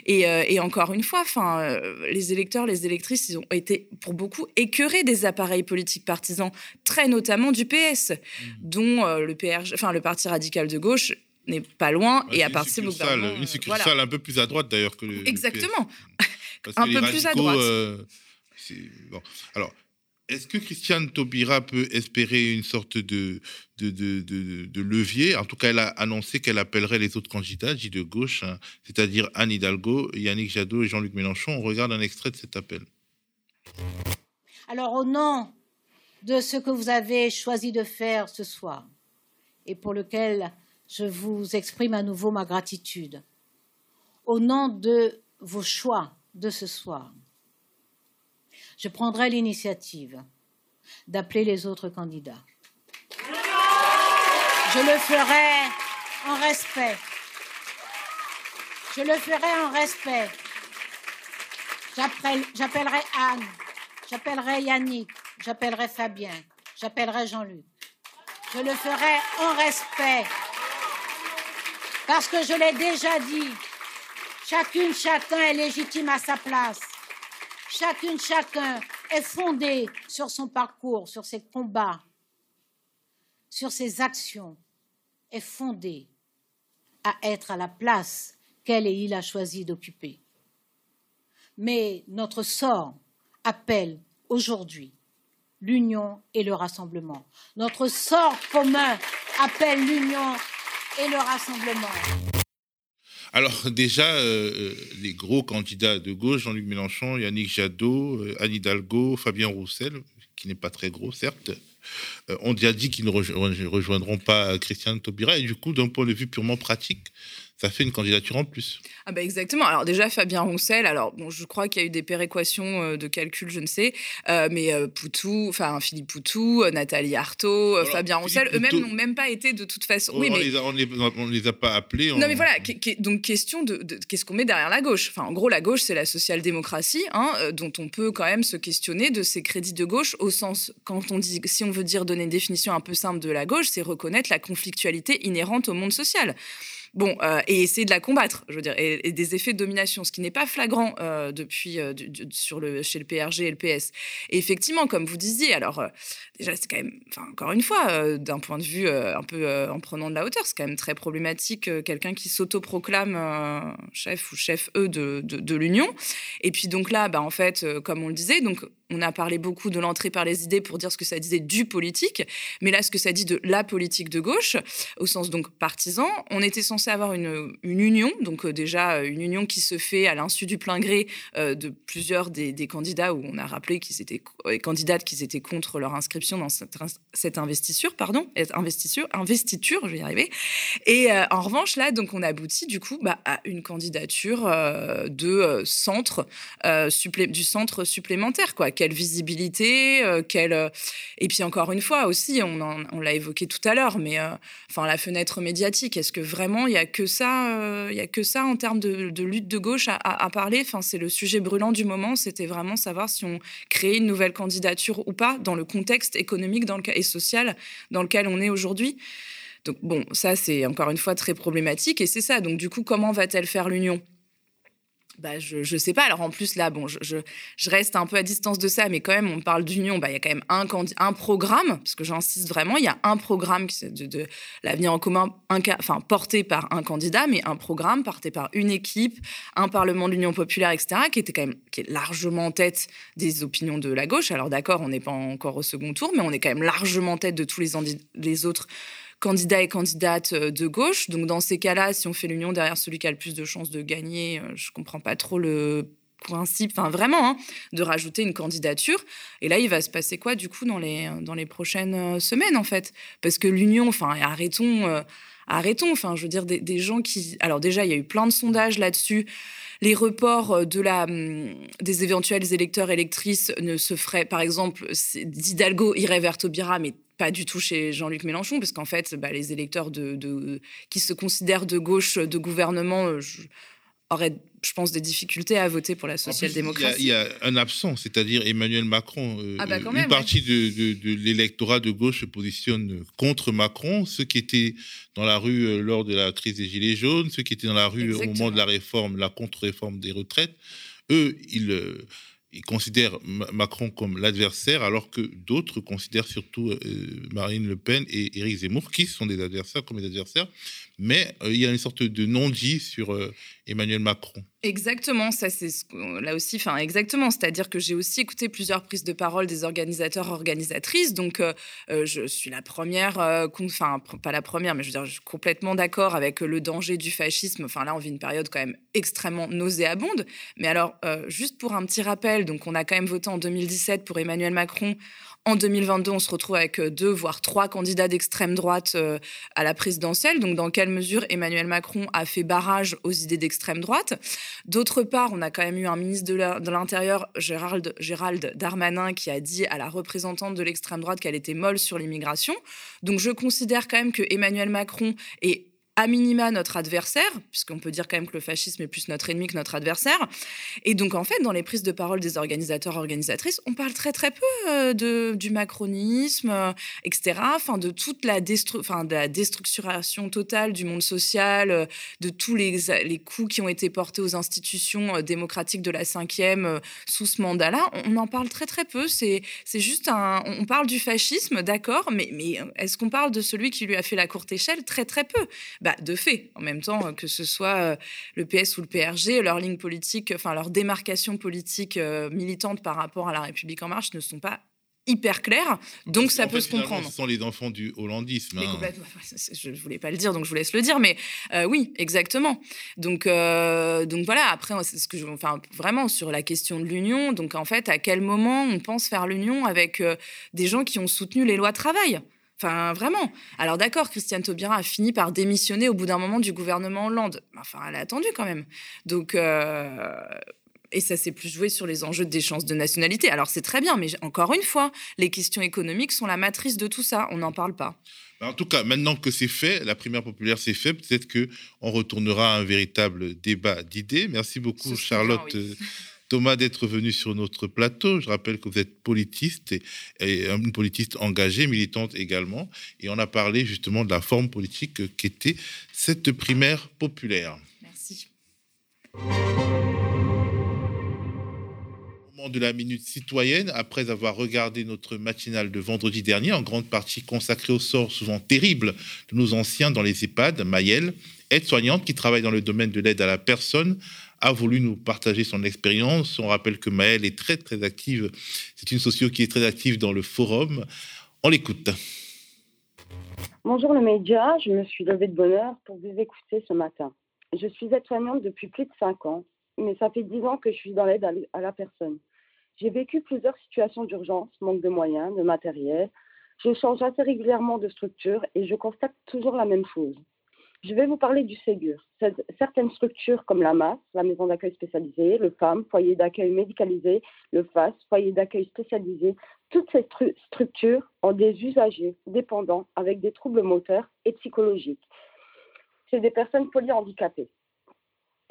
Et, et encore une fois, enfin, les électeurs, les électrices, ils ont été pour beaucoup écœurés des appareils politiques partisans, très notamment du PS, mmh. dont le PRG, enfin le Parti radical de gauche n'est pas loin Bah, et à partir du succursale- gouvernement, Une euh, succursale voilà. un peu plus à droite d'ailleurs que le. le Exactement. PS. Parce Un que peu les plus à droite. euh, bon. Alors, est-ce que Christiane Taubira peut espérer une sorte de, de, de, de- de levier? En tout cas, elle a annoncé qu'elle appellerait les autres candidats, dits de gauche, hein, c'est-à-dire Anne Hidalgo, Yannick Jadot et Jean-Luc Mélenchon. On regarde un extrait de cet appel. Alors, au nom de ce que vous avez choisi de faire ce soir, et pour lequel je vous exprime à nouveau ma gratitude, au nom de vos choix de ce soir, je prendrai l'initiative d'appeler les autres candidats. Je le ferai en respect. Je le ferai en respect. J'appelle- J'appellerai Anne, j'appellerai Yannick, j'appellerai Fabien, j'appellerai Jean-Luc. Je le ferai en respect. Parce que je l'ai déjà dit, chacune, chacun est légitime à sa place. Chacune, chacun est fondé sur son parcours, sur ses combats, sur ses actions, est fondé à être à la place qu'elle et il a choisi d'occuper. Mais notre sort appelle aujourd'hui l'union et le rassemblement. Notre sort commun appelle l'union et le rassemblement. Alors déjà, euh, euh, les gros candidats de gauche, Jean-Luc Mélenchon, Yannick Jadot, euh, Anne Hidalgo, Fabien Roussel, qui n'est pas très gros, certes, ont déjà dit qu'ils ne rejo- rejoindront pas Christiane Taubira. Et du coup, d'un point de vue purement pratique, ça fait une candidature en plus. Ah bah exactement. Alors déjà Fabien Roussel, alors bon, je crois qu'il y a eu des péréquations euh, de calcul, je ne sais, euh, mais euh, Poutou, enfin Philippe Poutou, Nathalie Arthaud, Alors, Fabien Roussel, eux-mêmes n'ont même pas été de toute façon. on, oui, on mais les a, on, les, on les a pas appelés. non on- mais voilà, donc question de, de- qu'est-ce qu'on met derrière la gauche? Enfin en gros la gauche c'est la social-démocratie, hein, dont on peut quand même se questionner de ses crédits de gauche au sens quand on dit si on veut dire donner une définition un peu simple de la gauche, c'est reconnaître la conflictualité inhérente au monde social. Bon, euh, et essayer de la combattre, je veux dire, et, des effets de domination, ce qui n'est pas flagrant euh, depuis euh, sur le, chez le PRG et le PS. Et effectivement, comme vous disiez, alors déjà c'est quand même, encore une fois, d'un point de vue un peu en prenant de la hauteur, c'est quand même très problématique quelqu'un qui s'autoproclame chef ou chef E de, de, l'Union. Et puis donc là, bah, en fait, comme on le disait, donc on a parlé beaucoup de l'entrée par les idées pour dire ce que ça disait du politique, mais là ce que ça dit de la politique de gauche, au sens donc partisan, on était censé avoir une, une union, donc euh, déjà euh, une union qui se fait à l'insu du plein gré euh, de plusieurs des, des candidats où on a rappelé qu'ils étaient candidates qu'ils étaient contre leur inscription dans cette, investiture, pardon, investiture, investiture, je vais y arriver. Et en revanche là, donc on aboutit du coup bah, à une candidature de centre du centre supplémentaire quoi. Quelle visibilité, euh, quelle euh, et puis encore une fois aussi, on, l'a évoqué tout à l'heure, mais euh, enfin la fenêtre médiatique, est-ce que vraiment il y a que ça, euh, a que ça en termes de, lutte de gauche à, parler? C'est le sujet brûlant du moment, c'était vraiment savoir si on créait une nouvelle candidature ou pas dans le contexte économique dans le, et social dans lequel on est aujourd'hui. Donc bon, ça c'est encore une fois très problématique et c'est ça. Donc du coup, comment va-t-elle faire l'union? Bah, je, je sais pas. Alors en plus là, bon, je, je, reste un peu à distance de ça, mais quand même, on parle d'union. Bah, il y a quand même un, un programme, parce que j'insiste vraiment, il y a un programme de, l'avenir en commun, enfin porté par un candidat, mais un programme porté par une équipe, un parlement de l'Union populaire, etc., qui était quand même qui est largement en tête des opinions de la gauche. Alors d'accord, on n'est pas encore au second tour, mais on est quand même largement en tête de tous les, les autres candidats et candidates euh, de gauche. Donc dans ces cas-là, si on fait l'union derrière celui qui a le plus de chances de gagner, euh, je comprends pas trop le principe, enfin vraiment, hein, de rajouter une candidature. Et là, il va se passer quoi du coup dans les, dans les prochaines euh, semaines en fait? Parce que l'union, enfin arrêtons, arrêtons, enfin je veux dire des, gens qui... Alors déjà, il y a eu plein de sondages là-dessus. Les reports de la, hum, des éventuels électeurs électrices ne se feraient, par exemple, d'Hidalgo irait vers Taubira, mais pas du tout chez Jean-Luc Mélenchon, parce qu'en fait, bah, les électeurs de, de- qui se considèrent de gauche de gouvernement euh, je- auraient, je pense, des difficultés à voter pour la social-démocratie. Il y, a- il y a un absent, c'est-à-dire Emmanuel Macron. Euh, Ah bah quand une même, partie de, de- de l'électorat de gauche se positionne contre Macron. Ceux qui étaient dans la rue euh, lors de la crise des Gilets jaunes, ceux qui étaient dans la rue au moment de la réforme, la contre-réforme des retraites, eux, ils, euh, il considère Macron comme l'adversaire, alors que d'autres considèrent surtout euh, Marine Le Pen et Éric Zemmour, qui sont des adversaires comme des adversaires. Mais euh, il y a une sorte de non-dit sur euh, Emmanuel Macron. Exactement, ça c'est là aussi, enfin exactement, c'est-à-dire que j'ai aussi écouté plusieurs prises de parole des organisateurs, organisatrices, donc je suis la première, enfin pas la première, mais je veux dire, je suis complètement d'accord avec le danger du fascisme. Enfin là, on vit une période quand même extrêmement nauséabonde. Mais alors, juste pour un petit rappel, donc on a quand même voté en 2017 pour Emmanuel Macron. En 2022, on se retrouve avec euh, deux, voire trois candidats d'extrême droite euh, à la présidentielle. Donc, dans quelle mesure Emmanuel Macron a fait barrage aux idées d'extrême droite? D'autre part, on a quand même eu un ministre de l'Intérieur, Gérald, Gérald Darmanin, qui a dit à la représentante de l'extrême droite qu'elle était molle sur l'immigration. Donc, je considère quand même que Emmanuel Macron est à minima notre adversaire, puisqu'on peut dire quand même que le fascisme est plus notre ennemi que notre adversaire. Et donc, en fait, dans les prises de parole des organisateurs, organisatrices, on parle très, très peu euh, de, du macronisme, euh, etc. Enfin, de toute la, destru enfin, de la déstructuration totale du monde social, euh, de tous les, coups qui ont été portés aux institutions démocratiques de la cinquième sous ce mandat-là. On en parle très, très peu. C'est juste un... On parle du fascisme, d'accord, mais est-ce qu'on parle de celui qui lui a fait la courte échelle? Très, très peu bah, de fait. En même temps, que ce soit euh, le PS ou le PRG, leur ligne politique, enfin leur démarcation politique euh, militante par rapport à la République en marche ne sont pas hyper claires. donc ça peut se comprendre. Ce sont les enfants du hollandisme. Hein. Je ne voulais pas le dire, donc je vous laisse le dire, mais euh, oui, exactement. Donc, donc voilà, après, c'est ce que je, enfin, vraiment sur la question de l'union, donc en fait, à quel moment on pense faire l'union avec des gens qui ont soutenu les lois travail? Enfin, vraiment. Alors d'accord, Christiane Taubira a fini par démissionner au bout d'un moment du gouvernement Hollande. Enfin, elle a attendu quand même. Donc, euh, et ça s'est plus joué sur les enjeux des chances de nationalité. Alors c'est très bien, mais encore une fois, les questions économiques sont la matrice de tout ça. On n'en parle pas. En tout cas, maintenant que c'est fait, la primaire populaire c'est fait, peut-être que on retournera à un véritable débat d'idées. Merci beaucoup, Charlotte. Thomas d'être venu sur notre plateau. Je rappelle que vous êtes politiste et, une politiste engagée, militante également. Et on a parlé justement de la forme politique qu'était cette primaire populaire. Merci. Moment de la minute citoyenne, après avoir regardé notre matinale de vendredi dernier, en grande partie consacrée au sort souvent terrible de nos anciens dans les EHPAD, Maëlle, aide-soignante qui travaille dans le domaine de l'aide à la personne, a voulu nous partager son expérience. On rappelle que Maëlle est très, très active. C'est une socio qui est très active dans le forum. On l'écoute. Bonjour le média, je me suis levée de bonheur pour vous écouter ce matin. Je suis aide-soignante depuis plus de 5 ans, mais ça fait 10 ans que je suis dans l'aide à la personne. J'ai vécu plusieurs situations d'urgence, manque de moyens, de matériel. Je change assez régulièrement de structure et je constate toujours la même chose. Je vais vous parler du Ségur. Certaines structures comme la MAS, la maison d'accueil spécialisée, le FAM, foyer d'accueil médicalisé, le FAS, foyer d'accueil spécialisé, toutes ces structures ont des usagers dépendants avec des troubles moteurs et psychologiques. C'est des personnes polyhandicapées.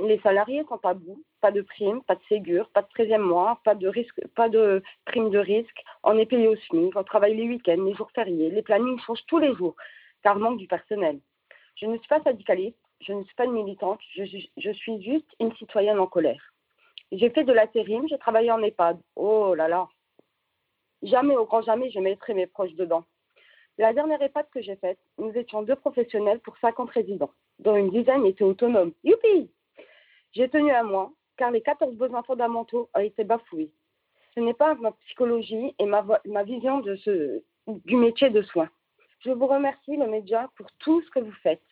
Les salariés sont à bout, pas de prime, pas de Ségur, pas de 13e mois, pas de, prime de risque. On est payé au SMIC, on travaille les week-ends, les jours fériés, les plannings changent tous les jours car manque du personnel. Je ne suis pas syndicaliste, je ne suis pas une militante, je, suis juste une citoyenne en colère. J'ai fait de l'intérim, j'ai travaillé en EHPAD. Oh là là. Jamais, au grand jamais, je mettrai mes proches dedans. La dernière EHPAD que j'ai faite, nous étions deux professionnels pour 50 résidents, dont une dizaine étaient autonomes. Youpi J'ai tenu à moi, car les 14 besoins fondamentaux ont été bafoués. Ce n'est pas ma psychologie et ma, ma vision de ce, du métier de soins. Je vous remercie, le média, pour tout ce que vous faites.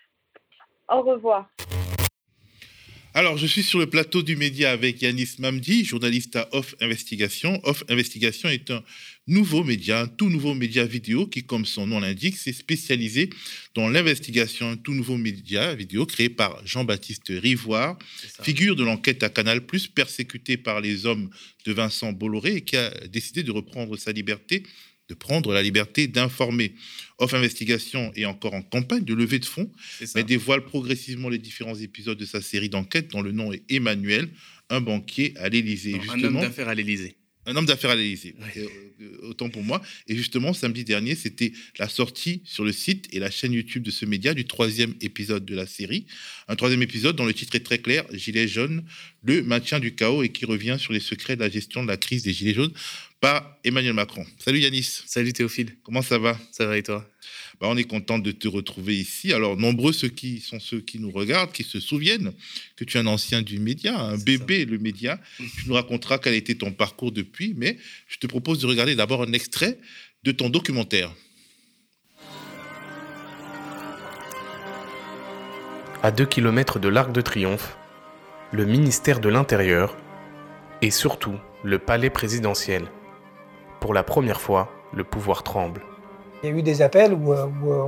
Au revoir. Alors, je suis sur le plateau du média avec Yanis Mamdi, journaliste à Off Investigation. Off Investigation est un nouveau média, un tout nouveau média vidéo qui, comme son nom l'indique, s'est spécialisé dans l'investigation, un tout nouveau média vidéo créé par Jean-Baptiste Rivoire, figure de l'enquête à Canal+, persécuté par les hommes de Vincent Bolloré et qui a décidé de reprendre sa liberté de prendre la liberté d'informer. Off Investigation est encore en campagne de levée de fonds, mais dévoile progressivement les différents épisodes de sa série d'enquête dont le nom est Emmanuel, un banquier à l'Élysée. Un homme d'affaires à l'Élysée. Un homme d'affaires à l'Élysée, euh, autant pour moi. Et justement, samedi dernier, c'était la sortie sur le site et la chaîne YouTube de ce média du troisième épisode de la série. Un troisième épisode dont le titre est très clair, Gilet jaune, le maintien du chaos et qui revient sur les secrets de la gestion de la crise des Gilets jaunes par Emmanuel Macron. Salut Yanis. Salut Théophile. Comment ça va? Ça va et toi? Bah, On est content de te retrouver ici. Alors, nombreux ceux qui sont ceux qui nous regardent, qui se souviennent que tu es un ancien du média, un bébé, le média. Tu nous raconteras quel a été ton parcours depuis, mais je te propose de regarder d'abord un extrait de ton documentaire. À deux kilomètres de l'Arc de Triomphe, le ministère de l'Intérieur et surtout le palais présidentiel. Pour la première fois, le pouvoir tremble. Il y a eu des appels où, euh, euh,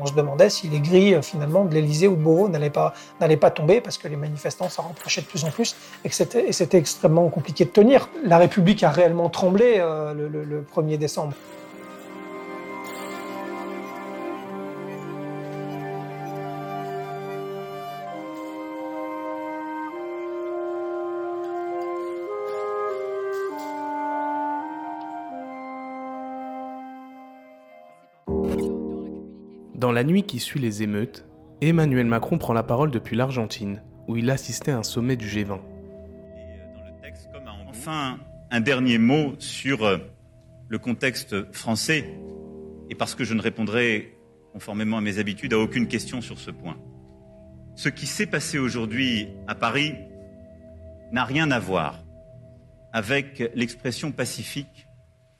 on se demandait si les grilles finalement de l'Elysée ou de Beauvau n'allaient pas, tomber parce que les manifestants s'en rapprochaient de plus en plus et que c'était extrêmement compliqué de tenir. La République a réellement tremblé euh, le 1er décembre. La nuit qui suit les émeutes, Emmanuel Macron prend la parole depuis l'Argentine, où il assistait à un sommet du G20. Enfin, un dernier mot sur euh, le contexte français, et parce que je ne répondrai, conformément à mes habitudes, à aucune question sur ce point. Ce qui s'est passé aujourd'hui à Paris n'a rien à voir avec l'expression pacifique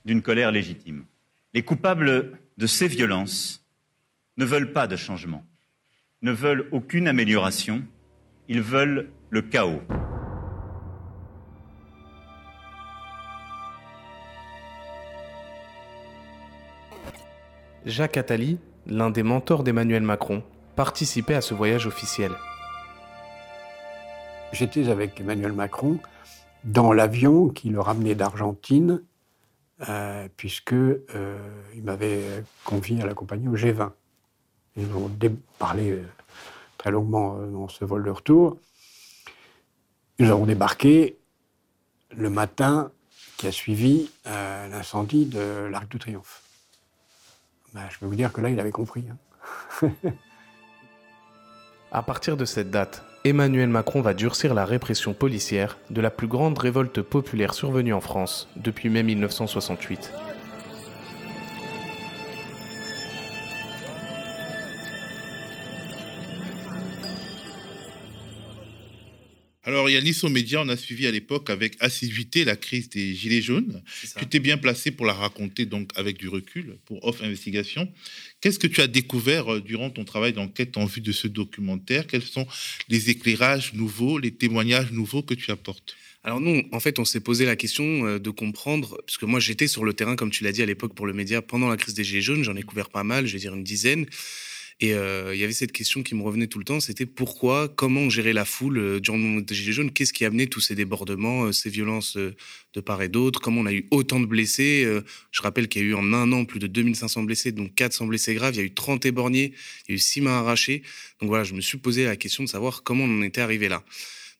d'une colère légitime. Les coupables de ces violences ne veulent pas de changement, ne veulent aucune amélioration, ils veulent le chaos. Jacques Attali, l'un des mentors d'Emmanuel Macron, participait à ce voyage officiel. J'étais avec Emmanuel Macron dans l'avion qui le ramenait d'Argentine, euh, puisqu'il euh, m'avait convié à l'accompagner au G20. Ils ont parlé euh, très longuement euh, dans ce vol de retour. Nous avons débarqué le matin qui a suivi euh, l'incendie de l'Arc de Triomphe. Ben, je peux vous dire que là, il avait compris. Hein. à partir de cette date, Emmanuel Macron va durcir la répression policière de la plus grande révolte populaire survenue en France depuis mai 1968. Alors, Yanis, aux médias, on a suivi à l'époque avec assiduité la crise des Gilets jaunes. Tu t'es bien placé pour la raconter donc avec du recul pour Off Investigation. Qu'est-ce que tu as découvert euh, durant ton travail d'enquête en vue de ce documentaire? Quels sont les éclairages nouveaux, les témoignages nouveaux que tu apportes? Alors nous, en fait, on s'est posé la question euh, de comprendre, parce que moi j'étais sur le terrain, comme tu l'as dit à l'époque pour le média, pendant la crise des Gilets jaunes, j'en ai couvert pas mal, je vais dire une dizaine. Et euh, il y avait cette question qui me revenait tout le temps, c'était pourquoi, comment gérer la foule euh, durant le moment des Gilets jaunes? Qu'est-ce qui a amené tous ces débordements, euh, ces violences de part et d'autre? Comment on a eu autant de blessés Je rappelle qu'il y a eu en un an plus de 2500 blessés, donc 400 blessés graves, il y a eu 30 éborgnés, il y a eu 6 mains arrachées. Donc voilà, je me suis posé la question de savoir comment on en était arrivé là.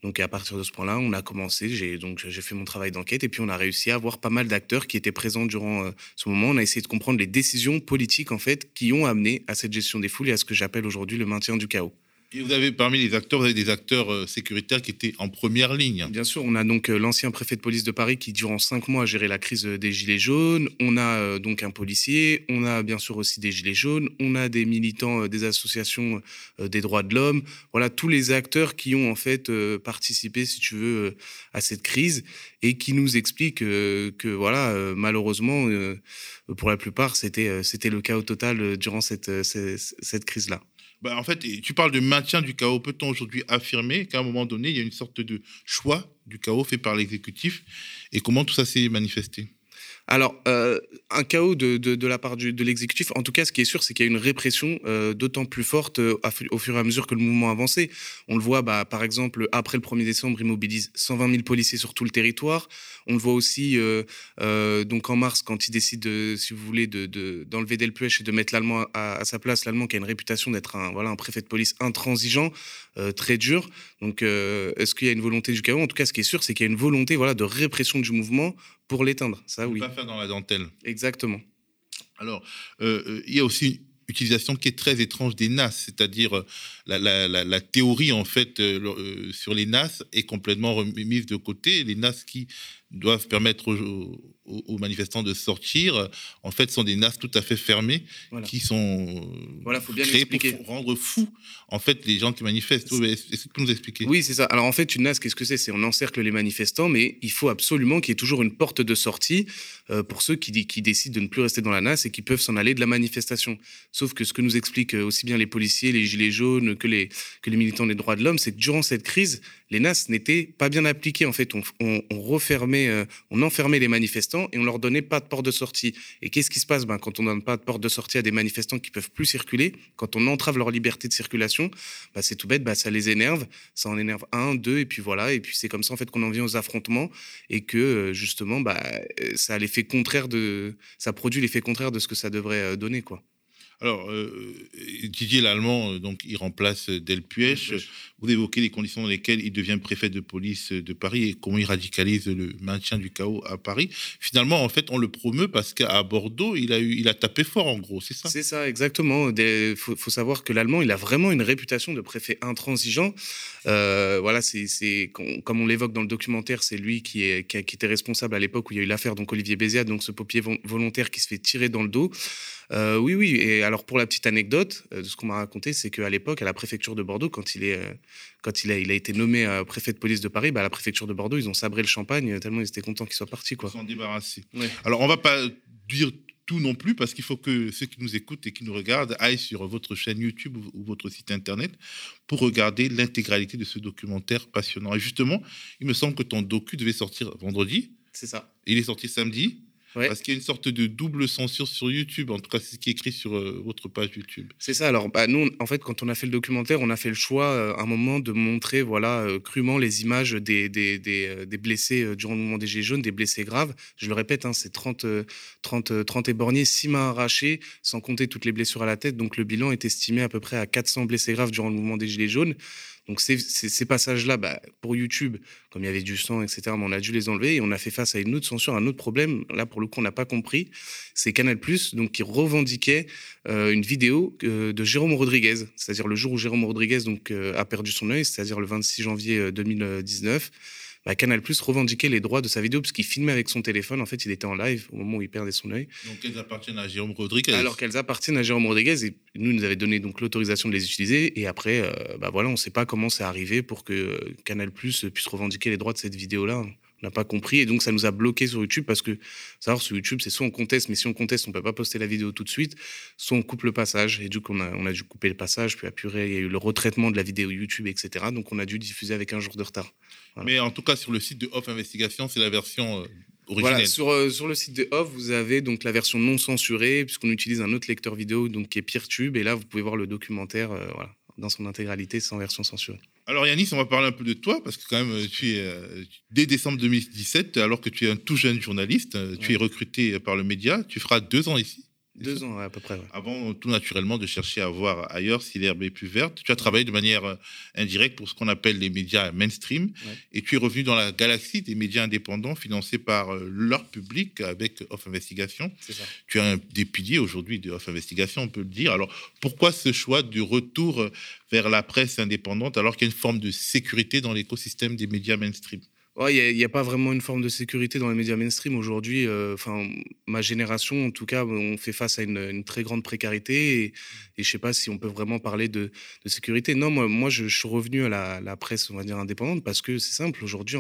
Donc à partir de ce point-là, on a commencé, j'ai donc fait mon travail d'enquête et puis on a réussi à avoir pas mal d'acteurs qui étaient présents durant euh, ce moment. On a essayé de comprendre les décisions politiques en fait qui ont amené à cette gestion des foules et à ce que j'appelle aujourd'hui le maintien du chaos. Et vous avez parmi les acteurs, vous avez des acteurs euh, sécuritaires qui étaient en première ligne. Bien sûr, on a donc euh, l'ancien préfet de police de Paris qui, durant cinq mois, a géré la crise des gilets jaunes. On a donc un policier. On a bien sûr aussi des gilets jaunes. On a des militants des associations des droits de l'homme. Voilà tous les acteurs qui ont en fait participé, si tu veux, à cette crise et qui nous expliquent que voilà, malheureusement, pour la plupart, c'était le chaos total durant cette, cette crise là. Bah, en fait, tu parles de maintien du chaos. Peut-on aujourd'hui affirmer qu'à un moment donné, il y a une sorte de choix du chaos fait par l'exécutif? Et comment tout ça s'est manifesté? Alors, euh, un chaos de, la part de l'exécutif, en tout cas, ce qui est sûr, c'est qu'il y a une répression euh, d'autant plus forte euh, au fur et à mesure que le mouvement avançait. On le voit, bah, par exemple, après le 1er décembre, il mobilise 120 000 policiers sur tout le territoire. On le voit aussi donc en mars, quand il décide, si vous voulez, d'enlever de, Delpech et de mettre l'Allemand à, à, sa place, l'Allemand qui a une réputation d'être un, voilà, un préfet de police intransigeant, très dur. Donc, est-ce qu'il y a une volonté du chaos? En tout cas, ce qui est sûr, c'est qu'il y a une volonté voilà, de répression du mouvement pour l'éteindre. Ça, oui. Pas faire dans la dentelle. Exactement. Alors, euh, euh, il y a aussi utilisation qui est très étrange des NAS, c'est-à-dire euh, la, la, la, théorie en fait sur les NAS est complètement remise de côté. Les NAS qui doivent permettre aux, manifestants de sortir, en fait, sont des NAS tout à fait fermés qui sont voilà, faut bien créés pour rendre fous, en fait, les gens qui manifestent. Est-ce que tu nous expliquer? Oui, c'est ça. Alors, en fait, une NAS, qu'est-ce que c'est? C'est on encercle les manifestants, mais il faut absolument qu'il y ait toujours une porte de sortie euh, pour ceux qui, qui, décident de ne plus rester dans la NAS et qui peuvent s'en aller de la manifestation. Sauf que ce que nous expliquent aussi bien les policiers, les gilets jaunes que les, que les militants des droits de l'homme, c'est que durant cette crise, les NAS n'étaient pas bien appliquées. En fait, on, refermait euh, on enfermait les manifestants et on leur donnait pas de porte de sortie. Et qu'est-ce qui se passe? Ben, quand on donne pas de porte de sortie à des manifestants qui peuvent plus circuler, quand on entrave leur liberté de circulation, ben, c'est tout bête, ben, ça les énerve, ça en énerve un, deux, et puis voilà, et puis c'est comme ça en fait qu'on en vient aux affrontements et que euh, justement, bah, ça a l'effet contraire de, ça produit l'effet contraire de ce que ça devrait euh, donner, quoi. Alors, euh, Didier Lallemand, euh, donc, il remplace Delpuech. Vous évoquez les conditions dans lesquelles il devient préfet de police de Paris et comment il radicalise le maintien du chaos à Paris. Finalement, en fait, on le promeut parce qu'à Bordeaux, il a, eu, il a tapé fort, en gros, c'est ça? C'est ça, exactement. Il faut, savoir que l'Allemand, il a vraiment une réputation de préfet intransigeant. Euh, voilà, c'est comme on l'évoque dans le documentaire, c'est lui qui, est, qui, était responsable à l'époque où il y a eu l'affaire donc Olivier Béziat, donc ce paupier volontaire qui se fait tirer dans le dos. Euh, oui, oui. Et alors, pour la petite anecdote euh, de ce qu'on m'a raconté, c'est qu'à l'époque, à la préfecture de Bordeaux, quand il, est, euh, quand il, a, il a été nommé préfet de police de Paris, bah, à la préfecture de Bordeaux, ils ont sabré le champagne tellement ils étaient contents qu'il soit parti. Quoi. Ils sont débarrassés. Alors, on va pas dire tout non plus, parce qu'il faut que ceux qui nous écoutent et qui nous regardent aillent sur votre chaîne YouTube ou votre site internet pour regarder l'intégralité de ce documentaire passionnant. Et justement, il me semble que ton docu devait sortir vendredi. C'est ça. Il est sorti samedi. Parce qu'il y a une sorte de double censure sur YouTube. En tout cas, c'est ce qui est écrit sur euh, votre page YouTube. C'est ça. Alors, bah, nous, en fait, quand on a fait le documentaire, on a fait le choix, euh, à un moment, de montrer voilà, euh, crûment les images des, des, des, blessés durant le mouvement des Gilets jaunes, des blessés graves. Je le répète, hein, c'est 30, 30, 30 éborgnés, 6 mains arrachées, sans compter toutes les blessures à la tête. Donc, le bilan est estimé à peu près à 400 blessés graves durant le mouvement des Gilets jaunes. Donc ces, passages-là, bah, pour YouTube, comme il y avait du sang, etc., on a dû les enlever et on a fait face à une autre censure, un autre problème. Là, pour le coup, on n'a pas compris. C'est Canal+, donc qui revendiquait euh, une vidéo euh, de Jérôme Rodriguez, c'est-à-dire le jour où Jérôme Rodriguez euh, a perdu son œil, c'est-à-dire le 26 janvier 2019. Bah, Canal Plus revendiquait les droits de sa vidéo parce qu'il filmait avec son téléphone. En fait, il était en live au moment où il perdait son œil. Donc elles appartiennent à Jérôme Rodriguez. Alors qu'elles appartiennent à Jérôme Rodriguez et nous nous avait donné donc l'autorisation de les utiliser. Et après, euh, bah voilà, on ne sait pas comment c'est arrivé pour que euh, Canal Plus puisse revendiquer les droits de cette vidéo-là. On n'a pas compris et donc ça nous a bloqué sur YouTube parce que savoir sur YouTube c'est soit on conteste mais si on conteste on peut pas poster la vidéo tout de suite soit on coupe le passage et du coup on a, on a dû couper le passage puis apurer il y a eu le retraitement de la vidéo YouTube etc donc on a dû diffuser avec un jour de retard mais en tout cas, sur le site de Off Investigation, c'est la version euh, originale. Voilà, sur, euh, sur le site de Off, vous avez donc la version non censurée, puisqu'on utilise un autre lecteur vidéo donc, qui est PeerTube. Et là, vous pouvez voir le documentaire euh, voilà, dans son intégralité sans version censurée. Alors Yanis, on va parler un peu de toi, parce que quand même, tu es, dès décembre 2017, alors que tu es un tout jeune journaliste, tu es recruté par le média, tu feras deux ans ici. Deux ans, à peu près. Avant, tout naturellement, de chercher à voir ailleurs si l'herbe est plus verte. Tu as travaillé de manière euh, indirecte pour ce qu'on appelle les médias mainstream. Et tu es revenu dans la galaxie des médias indépendants financés par euh, leur public avec Off Investigation. Tu es un des piliers aujourd'hui de Off Investigation, on peut le dire. Alors, pourquoi ce choix du retour euh, vers la presse indépendante alors qu'il y a une forme de sécurité dans l'écosystème des médias mainstream? Il n'y a, pas vraiment une forme de sécurité dans les médias mainstream aujourd'hui. Euh, enfin, ma génération, en tout cas, on fait face à une, très grande précarité et, je ne sais pas si on peut vraiment parler de, sécurité. Non, moi, je, suis revenu à la, presse, on va dire indépendante, parce que c'est simple. Aujourd'hui,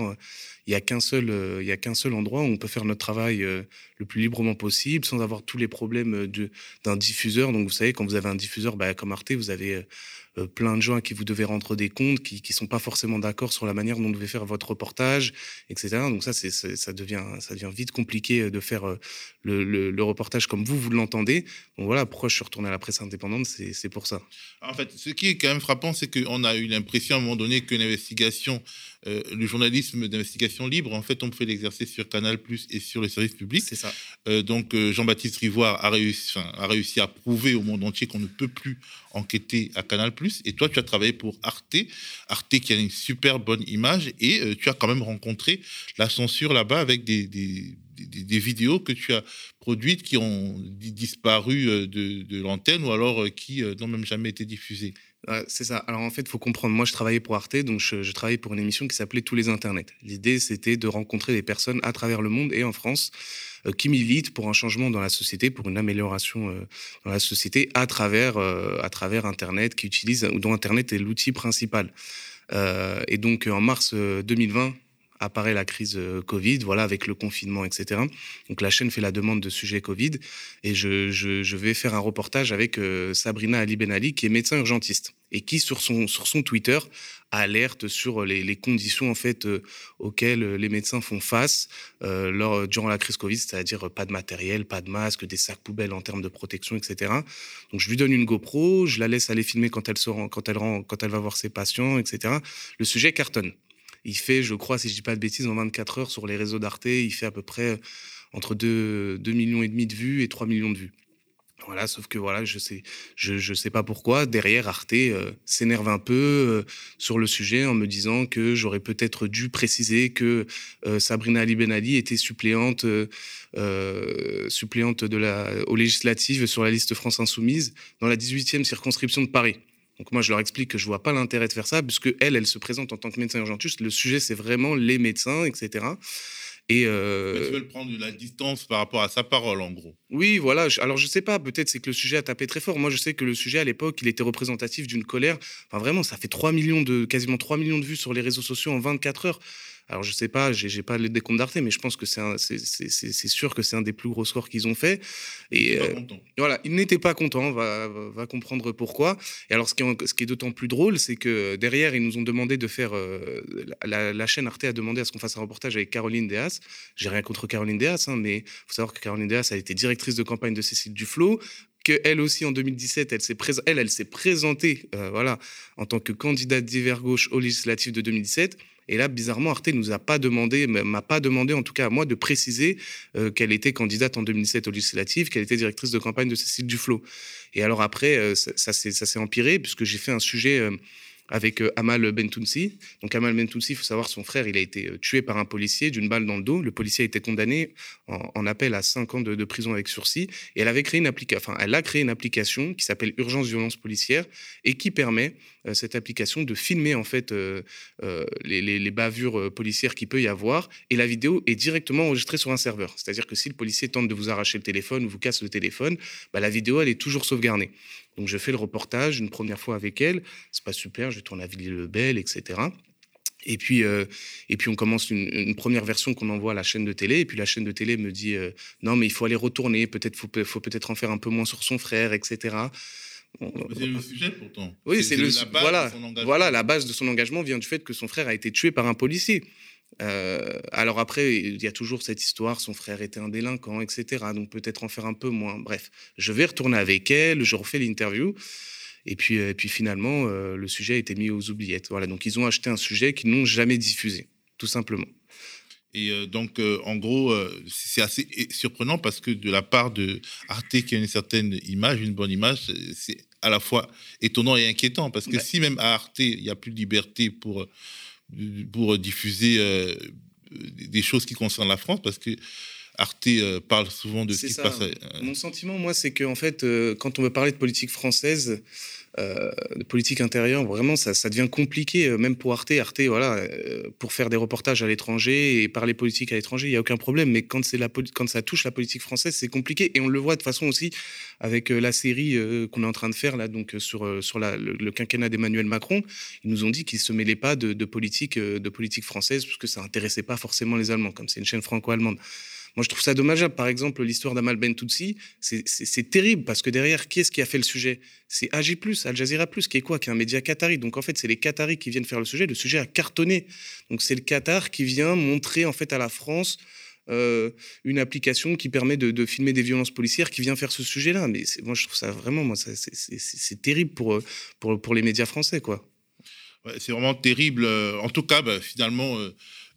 il n'y a qu'un seul, euh, y seul endroit où on peut faire notre travail euh, le plus librement possible, sans avoir tous les problèmes d'un diffuseur. Donc, vous savez, quand vous avez un diffuseur, bah, comme Arte, vous avez euh, plein de gens à qui vous devez rendre des comptes, qui ne sont pas forcément d'accord sur la manière dont vous devez faire votre reportage, etc. Donc ça, ça, devient, ça devient vite compliqué euh, de faire euh, le, le, reportage comme vous, vous l'entendez. Donc voilà, pourquoi je suis retourné à la presse indépendante, c'est pour ça. En fait, ce qui est quand même frappant, c'est qu'on a eu l'impression à un moment donné que l'investigation, le journalisme d'investigation libre, en fait, on pouvait l'exercer sur Canal Plus et sur le service public. C'est ça. donc Jean-Baptiste Rivoire a réussi, a réussi à prouver au monde entier qu'on ne peut plus enquêter à Canal et toi, tu as travaillé pour Arte, Arte qui a une super bonne image, et euh, tu as quand même rencontré la censure là-bas avec des, des, vidéos que tu as produites qui ont disparu euh, de, l'antenne ou alors qui n'ont même jamais été diffusées. C'est ça. Alors en fait, il faut comprendre. Moi, je travaillais pour Arte, donc je, travaillais pour une émission qui s'appelait Tous les Internets. L'idée, c'était de rencontrer des personnes à travers le monde et en France euh, qui militent pour un changement dans la société, pour une amélioration euh, dans la société à travers, euh, à travers Internet, qui utilise, dont Internet est l'outil principal. et donc en mars 2020, apparaît la crise Covid, voilà, avec le confinement, etc. Donc la chaîne fait la demande de sujet Covid et je, vais faire un reportage avec Sabrina Ali Benali, qui est médecin urgentiste et qui, sur son, sur son Twitter, alerte sur les, conditions en fait euh, auxquelles euh, les médecins font face euh, lors, durant la crise Covid, c'est-à-dire pas de matériel, pas de masque, des sacs poubelles en termes de protection, etc. Donc je lui donne une GoPro, je la laisse aller filmer quand elle, se rend, quand elle, quand elle va voir ses patients, etc. Le sujet cartonne. Il fait, je crois, si je dis pas de bêtises, en 24 heures sur les réseaux d'Arte, il fait à peu près entre 2, 2 millions et demi de vues et 3 millions de vues. Voilà, sauf que voilà, je sais, je, je sais pas pourquoi. Derrière, Arte euh, s'énerve un peu euh, sur le sujet en me disant que j'aurais peut-être dû préciser que euh, Sabrina Ali Ben Ali était suppléante, suppléante de la, aux législatives sur la liste France Insoumise dans la 18e circonscription de Paris. Donc moi, je leur explique que je vois pas l'intérêt de faire ça, puisque elle, elle se présente en tant que médecin urgentiste. Le sujet, c'est vraiment les médecins, etc. Et euh... tu veux prendre la distance par rapport à sa parole, en gros. Oui, voilà. Alors, je sais pas, peut-être c'est que le sujet a tapé très fort. Moi, je sais que le sujet, à l'époque, il était représentatif d'une colère. Enfin, vraiment, ça fait 3 millions de, quasiment 3 millions de vues sur les réseaux sociaux en 24 heures. Alors, je sais pas, j'ai pas le décompte d'Arte, mais je pense que c'est sûr que c'est un des plus gros scores qu'ils ont fait. Et euh, voilà, il n'était pas content, va, va comprendre pourquoi. Et alors, ce qui est, ce qui est d'autant plus drôle, c'est que derrière, ils nous ont demandé de faire. Euh, la, chaîne Arte a demandé à ce qu'on fasse un reportage avec Caroline Deas. J'ai rien contre Caroline Deas, hein, mais il faut savoir que Caroline Deas a été directrice de campagne de Cécile Duflot, que elle aussi en 2017, elle s'est elle, elle s'est présentée, euh, voilà, en tant que candidate d'hiver gauche aux législatives de 2017. Et là, bizarrement, Arte nous a pas demandé, m'a pas demandé, en tout cas à moi, de préciser euh, qu'elle était candidate en 2007 aux législatives, qu'elle était directrice de campagne de Cécile Duflot. Et alors après, euh, ça, s'est empiré puisque j'ai fait un sujet euh, avec Amal Bentounsi. Donc Amal Bentounsi, il faut savoir, son frère, il a été tué par un policier d'une balle dans le dos. Le policier a été condamné en, appel à 5 ans de, prison avec sursis. Et elle avait créé une enfin, elle a créé une application qui s'appelle Urgence Violence Policière et qui permet euh, cette application de filmer en fait euh, euh, les, bavures policières qu'il peut y avoir et la vidéo est directement enregistrée sur un serveur. C'est-à-dire que si le policier tente de vous arracher le téléphone ou vous casse le téléphone, bah, la vidéo elle est toujours sauvegardée. Donc je fais le reportage une première fois avec elle, c'est pas super, je tourne à Villiers-le-Bel, etc. Et puis, et puis on commence une, première version qu'on envoie à la chaîne de télé. Et puis la chaîne de télé me dit non, mais il faut aller retourner. Peut-être faut, faut peut-être en faire un peu moins sur son frère, etc. C'est le sujet pourtant. Oui, c'est le voilà, voilà, la base de son engagement vient du fait que son frère a été tué par un policier. Euh, alors après, il y a toujours cette histoire, son frère était un délinquant, etc. Donc peut-être en faire un peu moins. Bref, je vais retourner avec elle, je refais l'interview. Et puis, et puis finalement, euh, le sujet a été mis aux oubliettes. Voilà, donc ils ont acheté un sujet qu'ils n'ont jamais diffusé, tout simplement. Et euh, donc, euh, en gros, euh, c'est assez surprenant parce que de la part de Arte, qui a une certaine image, une bonne image, c'est à la fois étonnant et inquiétant parce que si même à Arte, il n'y a plus de liberté pour, pour diffuser des choses qui concernent la France, parce que Arte parle souvent de ce qui se passe. Mon sentiment, moi, c'est qu'en fait, quand on veut parler de politique française, euh, de politique intérieure, vraiment, ça, devient compliqué, euh, même pour Arte. Arte, voilà, euh, pour faire des reportages à l'étranger et parler politique à l'étranger, il n'y a aucun problème. Mais quand, la, quand ça touche la politique française, c'est compliqué. Et on le voit de façon aussi avec la série qu'on est en train de faire, là, donc sur, sur le, quinquennat d'Emmanuel Macron. Ils nous ont dit qu'ils ne se mêlaient pas de, de, politique, de politique française, parce que ça n'intéressait pas forcément les Allemands, comme c'est une chaîne franco-allemande. Moi, je trouve ça dommageable. Par exemple, l'histoire d'Amal Bentoutsi, c'est terrible parce que derrière, qui est-ce qui a fait le sujet? C'est AG+, Al Jazeera+, qui est quoi? Qui est un média qatari. Donc, en fait, c'est les Qataris qui viennent faire le sujet. Le sujet a cartonné. Donc, c'est le Qatar qui vient montrer, en fait, à la France euh, une application qui permet de, filmer des violences policières qui vient faire ce sujet-là. Mais moi, je trouve ça vraiment, moi, c'est terrible pour, pour, pour les médias français, quoi. c'est vraiment terrible. En tout cas, bah, finalement, euh,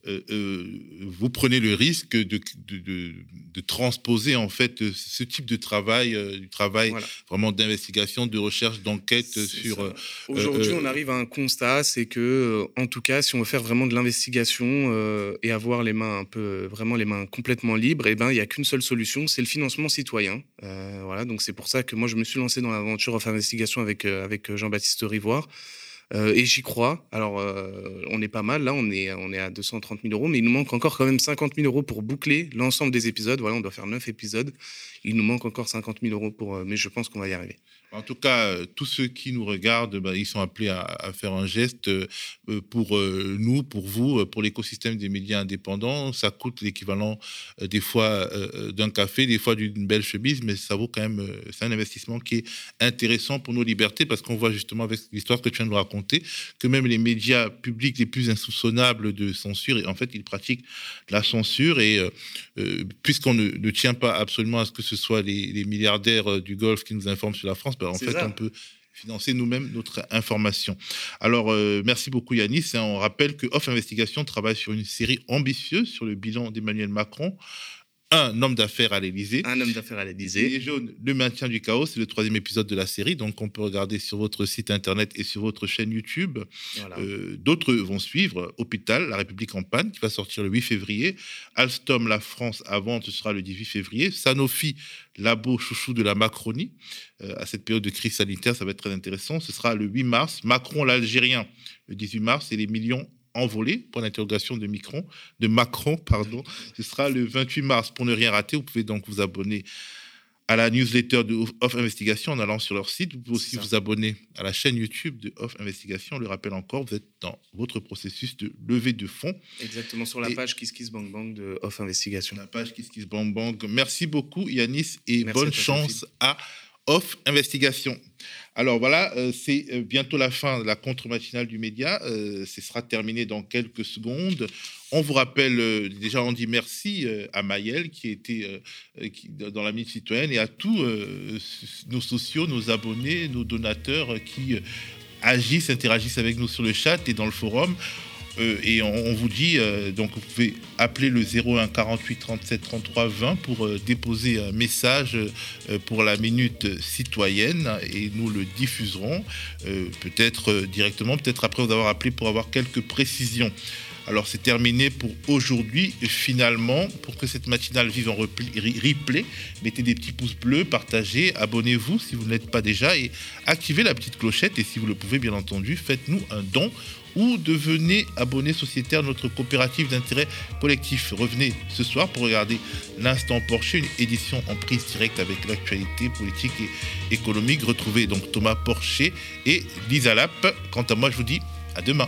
euh, euh, vous prenez le risque de, de, transposer en fait ce type de travail, euh, du travail vraiment d'investigation, de recherche, d'enquête sur. Aujourd'hui, on arrive à un constat, c'est que, en tout cas, si on veut faire vraiment de l'investigation et avoir les mains un peu, vraiment les mains complètement libres, et eh ben, il n'y a qu'une seule solution, c'est le financement citoyen. voilà, donc c'est pour ça que moi, je me suis lancé dans l'aventure of investigation avec avec Jean-Baptiste Rivoire. Euh, et j'y crois. Alors, euh, on est pas mal là, on est, on est à 230 000 euros, mais il nous manque encore quand même 50 000 euros pour boucler l'ensemble des épisodes. Voilà, on doit faire 9 épisodes. Il nous manque encore 50 000 euros pour, euh, mais je pense qu'on va y arriver. En tout cas, euh, tous ceux qui nous regardent, bah, ils sont appelés à, faire un geste euh, pour euh, nous, pour vous, pour l'écosystème des médias indépendants. Ça coûte l'équivalent des fois d'un café, des fois d'une belle chemise, mais ça vaut quand même, c'est un investissement qui est intéressant pour nos libertés parce qu'on voit justement avec l'histoire que tu viens de nous raconter que même les médias publics les plus insoupçonnables de censure, en fait, ils pratiquent la censure et puisqu'on ne, tient pas absolument à ce que ce soit les, les milliardaires du Golfe qui nous informent sur la France, en fait, on peut financer nous-mêmes notre information. Alors, euh, merci beaucoup Yanis. on rappelle que Off Investigation travaille sur une série ambitieuse sur le bilan d'Emmanuel Macron un homme d'affaires à l'Élysée. Un homme d'affaires à l'Élysée. Les jaunes, le maintien du chaos, c'est le troisième épisode de la série, donc on peut regarder sur votre site internet et sur votre chaîne YouTube. Euh, d'autres vont suivre. Hôpital, La République en panne, qui va sortir le 8 février. Alstom, La France avant, ce sera le 18 février. Sanofi, labo chouchou de la Macronie. Euh, à cette période de crise sanitaire, ça va être très intéressant. Ce sera le 8 mars. Macron, l'Algérien, le 18 mars, et les millions envolé, pour l'interrogation de Macron, de Macron, pardon. Ce sera le 28 mars. Pour ne rien rater, vous pouvez donc vous abonner à la newsletter de Off Investigation en allant sur leur site. Vous pouvez aussi vous abonner à la chaîne YouTube de Off Investigation. On le rappelle encore, vous êtes dans votre processus de levée de fonds. Exactement, sur la page Kiss Kiss Bang Bang de Off Investigation. La page Kiss Kiss Bang Bang. Merci beaucoup Yanis et bonne chance à Off Investigation. Alors voilà, euh, c'est euh, bientôt la fin de la contre-matinale du média. Euh, ce sera terminé dans quelques secondes. On vous rappelle, déjà on dit merci à Maëlle qui était dans la Minute citoyenne et à tous nos sociaux, nos abonnés, nos donateurs qui agissent, interagissent avec nous sur le chat et dans le forum. Euh, et on, vous dit, euh, donc vous pouvez appeler le 01 48 37 33 20 pour euh, déposer un message pour la minute citoyenne et nous le diffuserons, peut-être directement, peut-être après vous avoir appelé pour avoir quelques précisions. Alors c'est terminé pour aujourd'hui. Finalement, pour que cette matinale vive en replay, mettez des petits pouces bleus, partagez, abonnez-vous si vous ne l'êtes pas déjà et activez la petite clochette. Et si vous le pouvez, bien entendu, faites-nous un don ou devenez abonné sociétaire de notre coopérative d'intérêt collectif. Revenez ce soir pour regarder l'instant Porsche, une édition en prise directe avec l'actualité politique et économique. Retrouvez donc Thomas Porcher et Lisa Lapp. Quant à moi, je vous dis à demain.